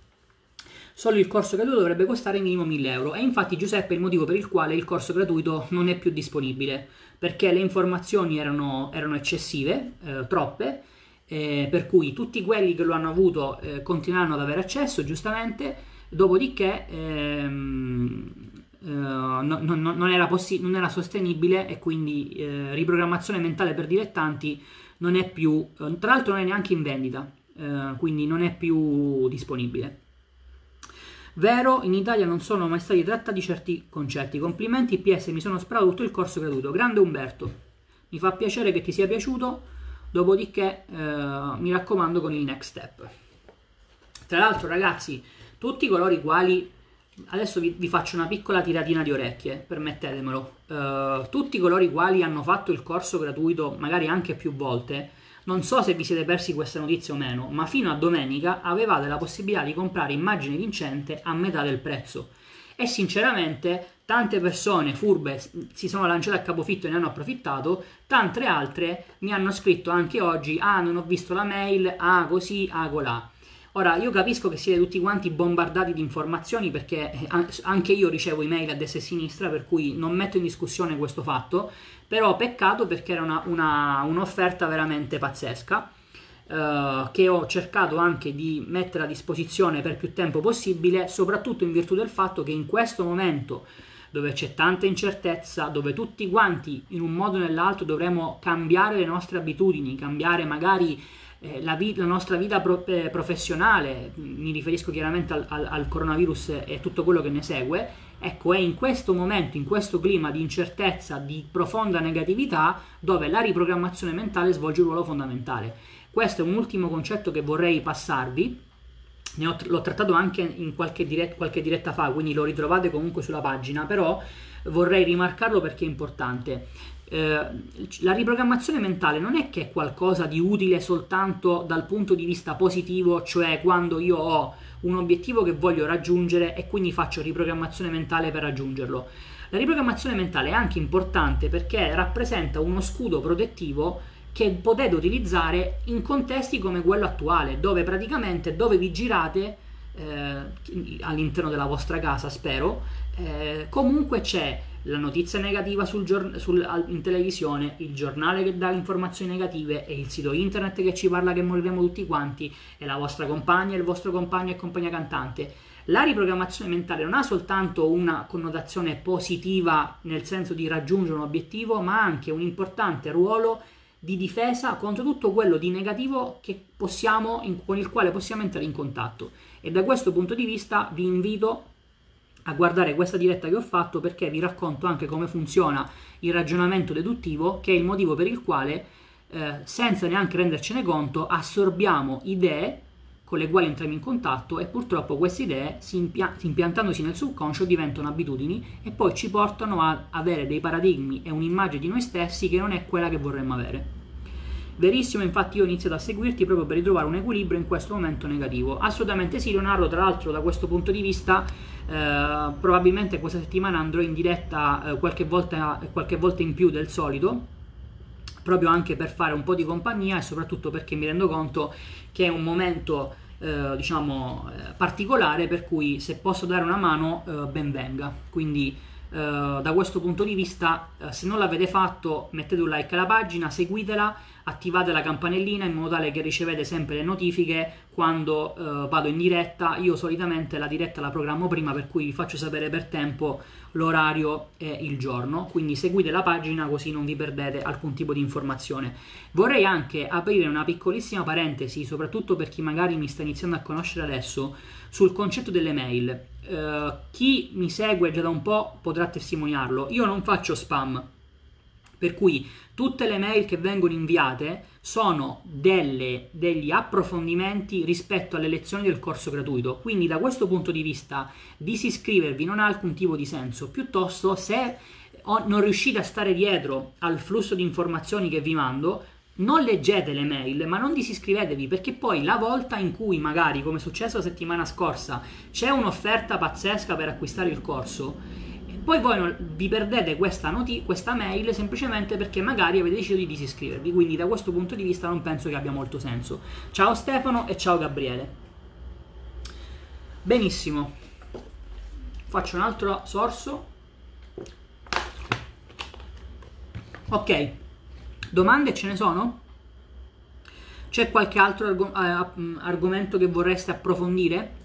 Solo il corso gratuito dovrebbe costare minimo 1000 euro e infatti Giuseppe è il motivo per il quale il corso gratuito non è più disponibile perché le informazioni erano, erano eccessive, eh, troppe, eh, per cui tutti quelli che lo hanno avuto eh, continueranno ad avere accesso, giustamente, dopodiché ehm, eh, no, no, non, era possi- non, era sostenibile e quindi eh, riprogrammazione mentale per dilettanti non è più, eh, tra l'altro non è neanche in vendita, quindi non è più disponibile. Vero, in Italia non sono mai stati trattati certi concetti. Complimenti, PS, mi sono sparato tutto il corso gratuito. Grande Umberto, mi fa piacere che ti sia piaciuto, dopodiché eh, mi raccomando con il next step. Tra l'altro ragazzi, tutti coloro i quali... Adesso vi, vi faccio una piccola tiratina di orecchie, permettetemelo. Uh, tutti coloro i quali hanno fatto il corso gratuito, magari anche più volte, non so se vi siete persi questa notizia o meno, ma fino a domenica avevate la possibilità di comprare immagine vincente a metà del prezzo. E sinceramente tante persone furbe si sono lanciate a capofitto e ne hanno approfittato, tante altre mi hanno scritto anche oggi, ah non ho visto la mail, ah così, ah colà. Ora, io capisco che siete tutti quanti bombardati di informazioni perché eh, anche io ricevo email a destra e a sinistra, per cui non metto in discussione questo fatto, però peccato perché era una, una, un'offerta veramente pazzesca. Uh, che ho cercato anche di mettere a disposizione per più tempo possibile, soprattutto in virtù del fatto che in questo momento dove c'è tanta incertezza, dove tutti quanti in un modo o nell'altro dovremo cambiare le nostre abitudini, cambiare magari eh, la, vi- la, nostra vita pro- eh, professionale, mi riferisco chiaramente al, al, al, coronavirus e tutto quello che ne segue, ecco è in questo momento, in questo clima di incertezza, di profonda negatività, dove la riprogrammazione mentale svolge un ruolo fondamentale. Questo è un ultimo concetto che vorrei passarvi, ho, l'ho trattato anche in qualche, diretta, qualche diretta fa, quindi lo ritrovate comunque sulla pagina, però vorrei rimarcarlo perché è importante. Eh, la riprogrammazione mentale non è che è qualcosa di utile soltanto dal punto di vista positivo, cioè quando io ho un obiettivo che voglio raggiungere e quindi faccio riprogrammazione mentale per raggiungerlo. La riprogrammazione mentale è anche importante perché rappresenta uno scudo protettivo che potete utilizzare in contesti come quello attuale, dove praticamente dove vi girate eh, all'interno della vostra casa, spero, eh, comunque c'è la notizia negativa sul gior- sul, in televisione, il giornale che dà informazioni negative e il sito internet che ci parla che moriremo tutti quanti e la vostra compagna, il vostro compagno e compagna cantante. La riprogrammazione mentale non ha soltanto una connotazione positiva nel senso di raggiungere un obiettivo, ma anche un importante ruolo di difesa contro tutto quello di negativo possiamo, in, con il quale possiamo entrare in contatto. E da questo punto di vista vi invito a guardare questa diretta che ho fatto perché vi racconto anche come funziona il ragionamento deduttivo, che è il motivo per il quale, eh, senza neanche rendercene conto, assorbiamo idee con le quali entriamo in contatto e purtroppo queste idee, si impia- impiantandosi nel subconscio, diventano abitudini e poi ci portano a avere dei paradigmi e un'immagine di noi stessi che non è quella che vorremmo avere. Verissimo, infatti io ho iniziato a seguirti proprio per ritrovare un equilibrio in questo momento negativo. Assolutamente sì, Leonardo, tra l'altro da questo punto di vista eh, probabilmente questa settimana andrò in diretta eh, qualche, volta, qualche volta in più del solito, proprio anche per fare un po' di compagnia e soprattutto perché mi rendo conto che è un momento eh, diciamo, eh, particolare per cui se posso dare una mano eh, ben venga. Quindi eh, da questo punto di vista, eh, se non l'avete fatto, mettete un like alla pagina, seguitela, attivate la campanellina in modo tale che ricevete sempre le notifiche quando uh, vado in diretta. Io solitamente la diretta la programmo prima, per cui vi faccio sapere per tempo l'orario e il giorno. Quindi seguite la pagina così non vi perdete alcun tipo di informazione. Vorrei anche aprire una piccolissima parentesi, soprattutto per chi magari mi sta iniziando a conoscere adesso, sul concetto delle mail. Uh, chi mi segue già da un po' potrà testimoniarlo. Io non faccio spam, per cui tutte le mail che vengono inviate sono delle, degli approfondimenti rispetto alle lezioni del corso gratuito. Quindi da questo punto di vista disiscrivervi non ha alcun tipo di senso. Piuttosto se non riuscite a stare dietro al flusso di informazioni che vi mando, non leggete le mail, ma non disiscrivetevi perché poi la volta in cui magari, come è successo la settimana scorsa, c'è un'offerta pazzesca per acquistare il corso, poi voi non, vi perdete questa, noti- questa mail semplicemente perché magari avete deciso di disiscrivervi. Quindi da questo punto di vista non penso che abbia molto senso. Ciao Stefano e ciao Gabriele. Benissimo. Faccio un altro sorso. Ok. Domande ce ne sono? C'è qualche altro arg- eh, argomento che vorreste approfondire?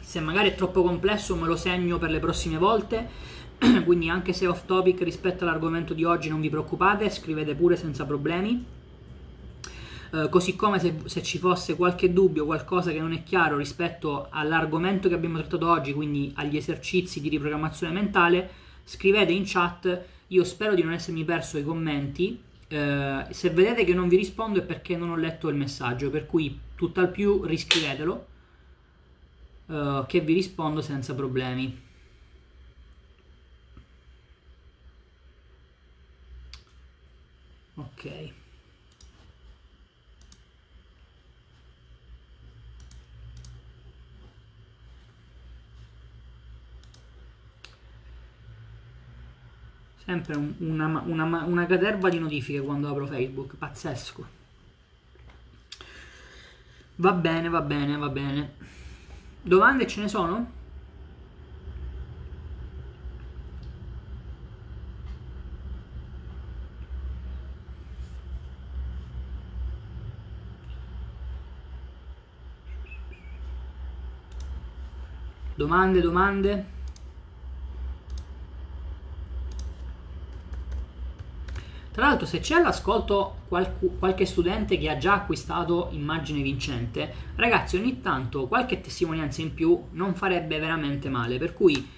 Se magari è troppo complesso me lo segno per le prossime volte quindi anche se off topic rispetto all'argomento di oggi non vi preoccupate, scrivete pure senza problemi. Uh, così come se, se, ci fosse qualche dubbio, qualcosa che non è chiaro rispetto all'argomento che abbiamo trattato oggi, quindi agli esercizi di riprogrammazione mentale, scrivete in chat. Io spero di non essermi perso i commenti. Uh, se vedete che non vi rispondo è perché non ho letto il messaggio, per cui tutt'al più riscrivetelo, uh, che vi rispondo senza problemi. Ok. Sempre un, una, una, una caterva di notifiche quando apro Facebook pazzesco. Va bene va bene va bene. Domande ce ne sono? Domande, domande? Tra l'altro se c'è all'ascolto qualc- qualche studente che ha già acquistato immagine vincente, ragazzi ogni tanto qualche testimonianza in più non farebbe veramente male, per cui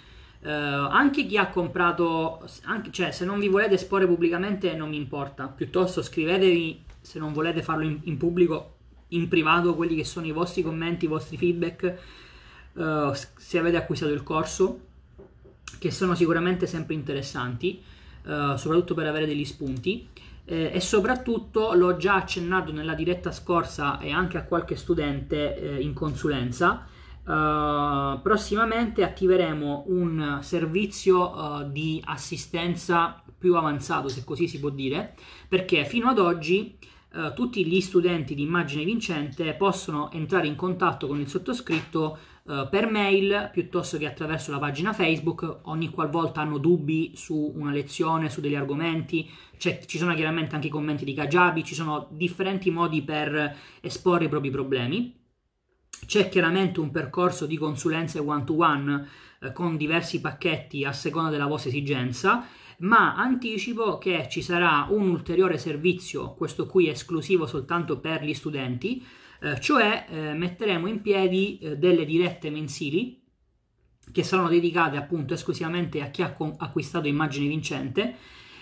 eh, anche chi ha comprato, anche, cioè se non vi volete esporre pubblicamente non mi importa, piuttosto scrivetevi se non volete farlo in, in pubblico, in privato quelli che sono i vostri commenti, i vostri feedback uh, se avete acquistato il corso, che sono sicuramente sempre interessanti, uh, soprattutto per avere degli spunti. Eh, e soprattutto l'ho già accennato nella diretta scorsa e anche a qualche studente eh, in consulenza. Uh, prossimamente attiveremo un servizio uh, di assistenza più avanzato, se così si può dire, perché fino ad oggi uh, tutti gli studenti di immagine vincente possono entrare in contatto con il sottoscritto uh, per mail piuttosto che attraverso la pagina Facebook ogni qualvolta hanno dubbi su una lezione, su degli argomenti, cioè, ci sono chiaramente anche i commenti di Kajabi, ci sono differenti modi per esporre i propri problemi. C'è chiaramente un percorso di consulenze one-to-one eh, con diversi pacchetti a seconda della vostra esigenza, ma anticipo che ci sarà un ulteriore servizio, questo qui esclusivo soltanto per gli studenti, eh, cioè eh, metteremo in piedi eh, delle dirette mensili che saranno dedicate appunto esclusivamente a chi ha acquistato immagine vincente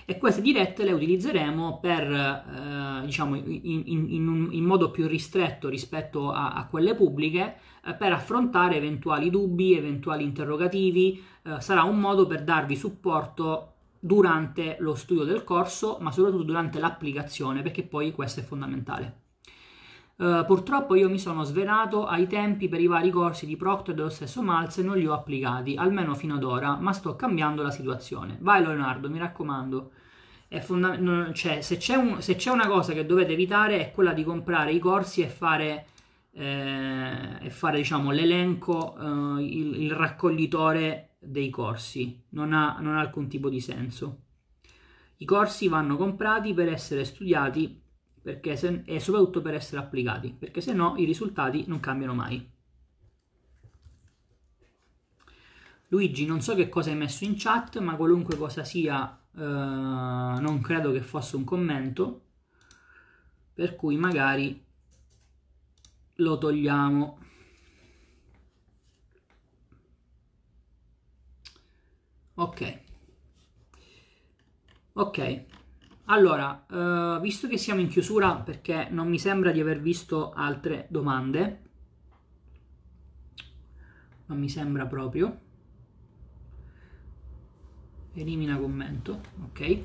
e queste dirette le utilizzeremo per, eh, diciamo, in, in, in, in, modo più ristretto rispetto a, a quelle pubbliche eh, per affrontare eventuali dubbi, eventuali interrogativi. Sarà un modo per darvi supporto durante lo studio del corso, ma soprattutto durante l'applicazione, perché poi questo è fondamentale. Uh, purtroppo io mi sono svelato ai tempi per i vari corsi di Proctor dello stesso Malz e non li ho applicati, almeno fino ad ora, ma sto cambiando la situazione. Vai Leonardo, mi raccomando. Fonda- cioè, se, c'è un, se, c'è una cosa che dovete evitare è quella di comprare i corsi e fare eh, e fare diciamo, l'elenco, eh, il, il, raccoglitore dei corsi. Non ha, non ha alcun tipo di senso. I corsi vanno comprati per essere studiati se, e soprattutto per essere applicati, perché se no i risultati non cambiano mai. Luigi, non so che cosa hai messo in chat, ma qualunque cosa sia, eh, non credo che fosse un commento, per cui magari lo togliamo. Ok. Ok. Allora, eh, visto che siamo in chiusura perché non mi sembra di aver visto altre domande, non mi sembra proprio elimina commento, ok.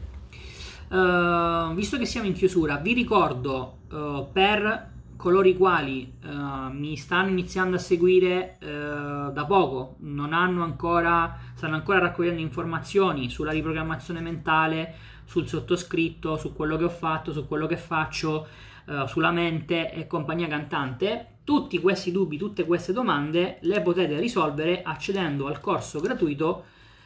Uh, visto che siamo in chiusura, vi ricordo uh, per coloro i quali uh, mi stanno iniziando a seguire da poco, non hanno ancora, stanno ancora raccogliendo informazioni sulla riprogrammazione mentale, sul sottoscritto, su quello che ho fatto, su quello che faccio, sulla mente e compagnia cantante. Tutti questi dubbi, tutte queste domande le potete risolvere accedendo al corso gratuito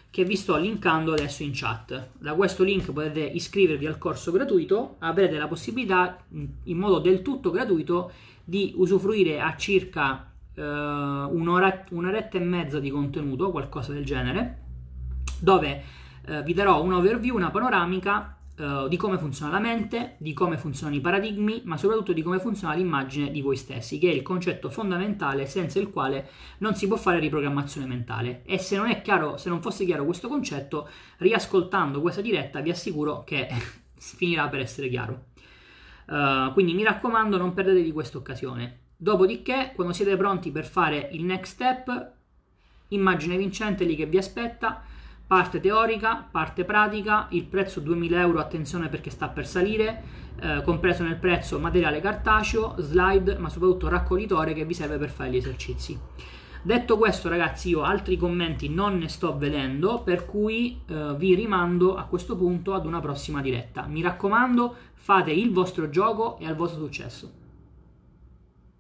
che vi sto linkando adesso in chat. Da questo link potete iscrivervi al corso gratuito, avrete la possibilità in modo del tutto gratuito di usufruire a circa eh, un'ora, un'oretta e mezza di contenuto, qualcosa del genere, dove eh, vi darò un overview, una panoramica uh, di come funziona la mente, di come funzionano i paradigmi, ma soprattutto di come funziona l'immagine di voi stessi, che è il concetto fondamentale senza il quale non si può fare riprogrammazione mentale. E se non è chiaro, se non fosse chiaro questo concetto, riascoltando questa diretta vi assicuro che finirà per essere chiaro. Uh, quindi mi raccomando, non perdetevi questa occasione. Dopodiché, quando siete pronti per fare il next step, immagine vincente lì che vi aspetta parte teorica, parte pratica, il prezzo 2000 euro, attenzione perché sta per salire, eh, compreso nel prezzo materiale cartaceo, slide, ma soprattutto raccoglitore che vi serve per fare gli esercizi. Detto questo ragazzi io altri commenti non ne sto vedendo per cui eh, vi rimando a questo punto ad una prossima diretta. Mi raccomando fate il vostro gioco e al vostro successo.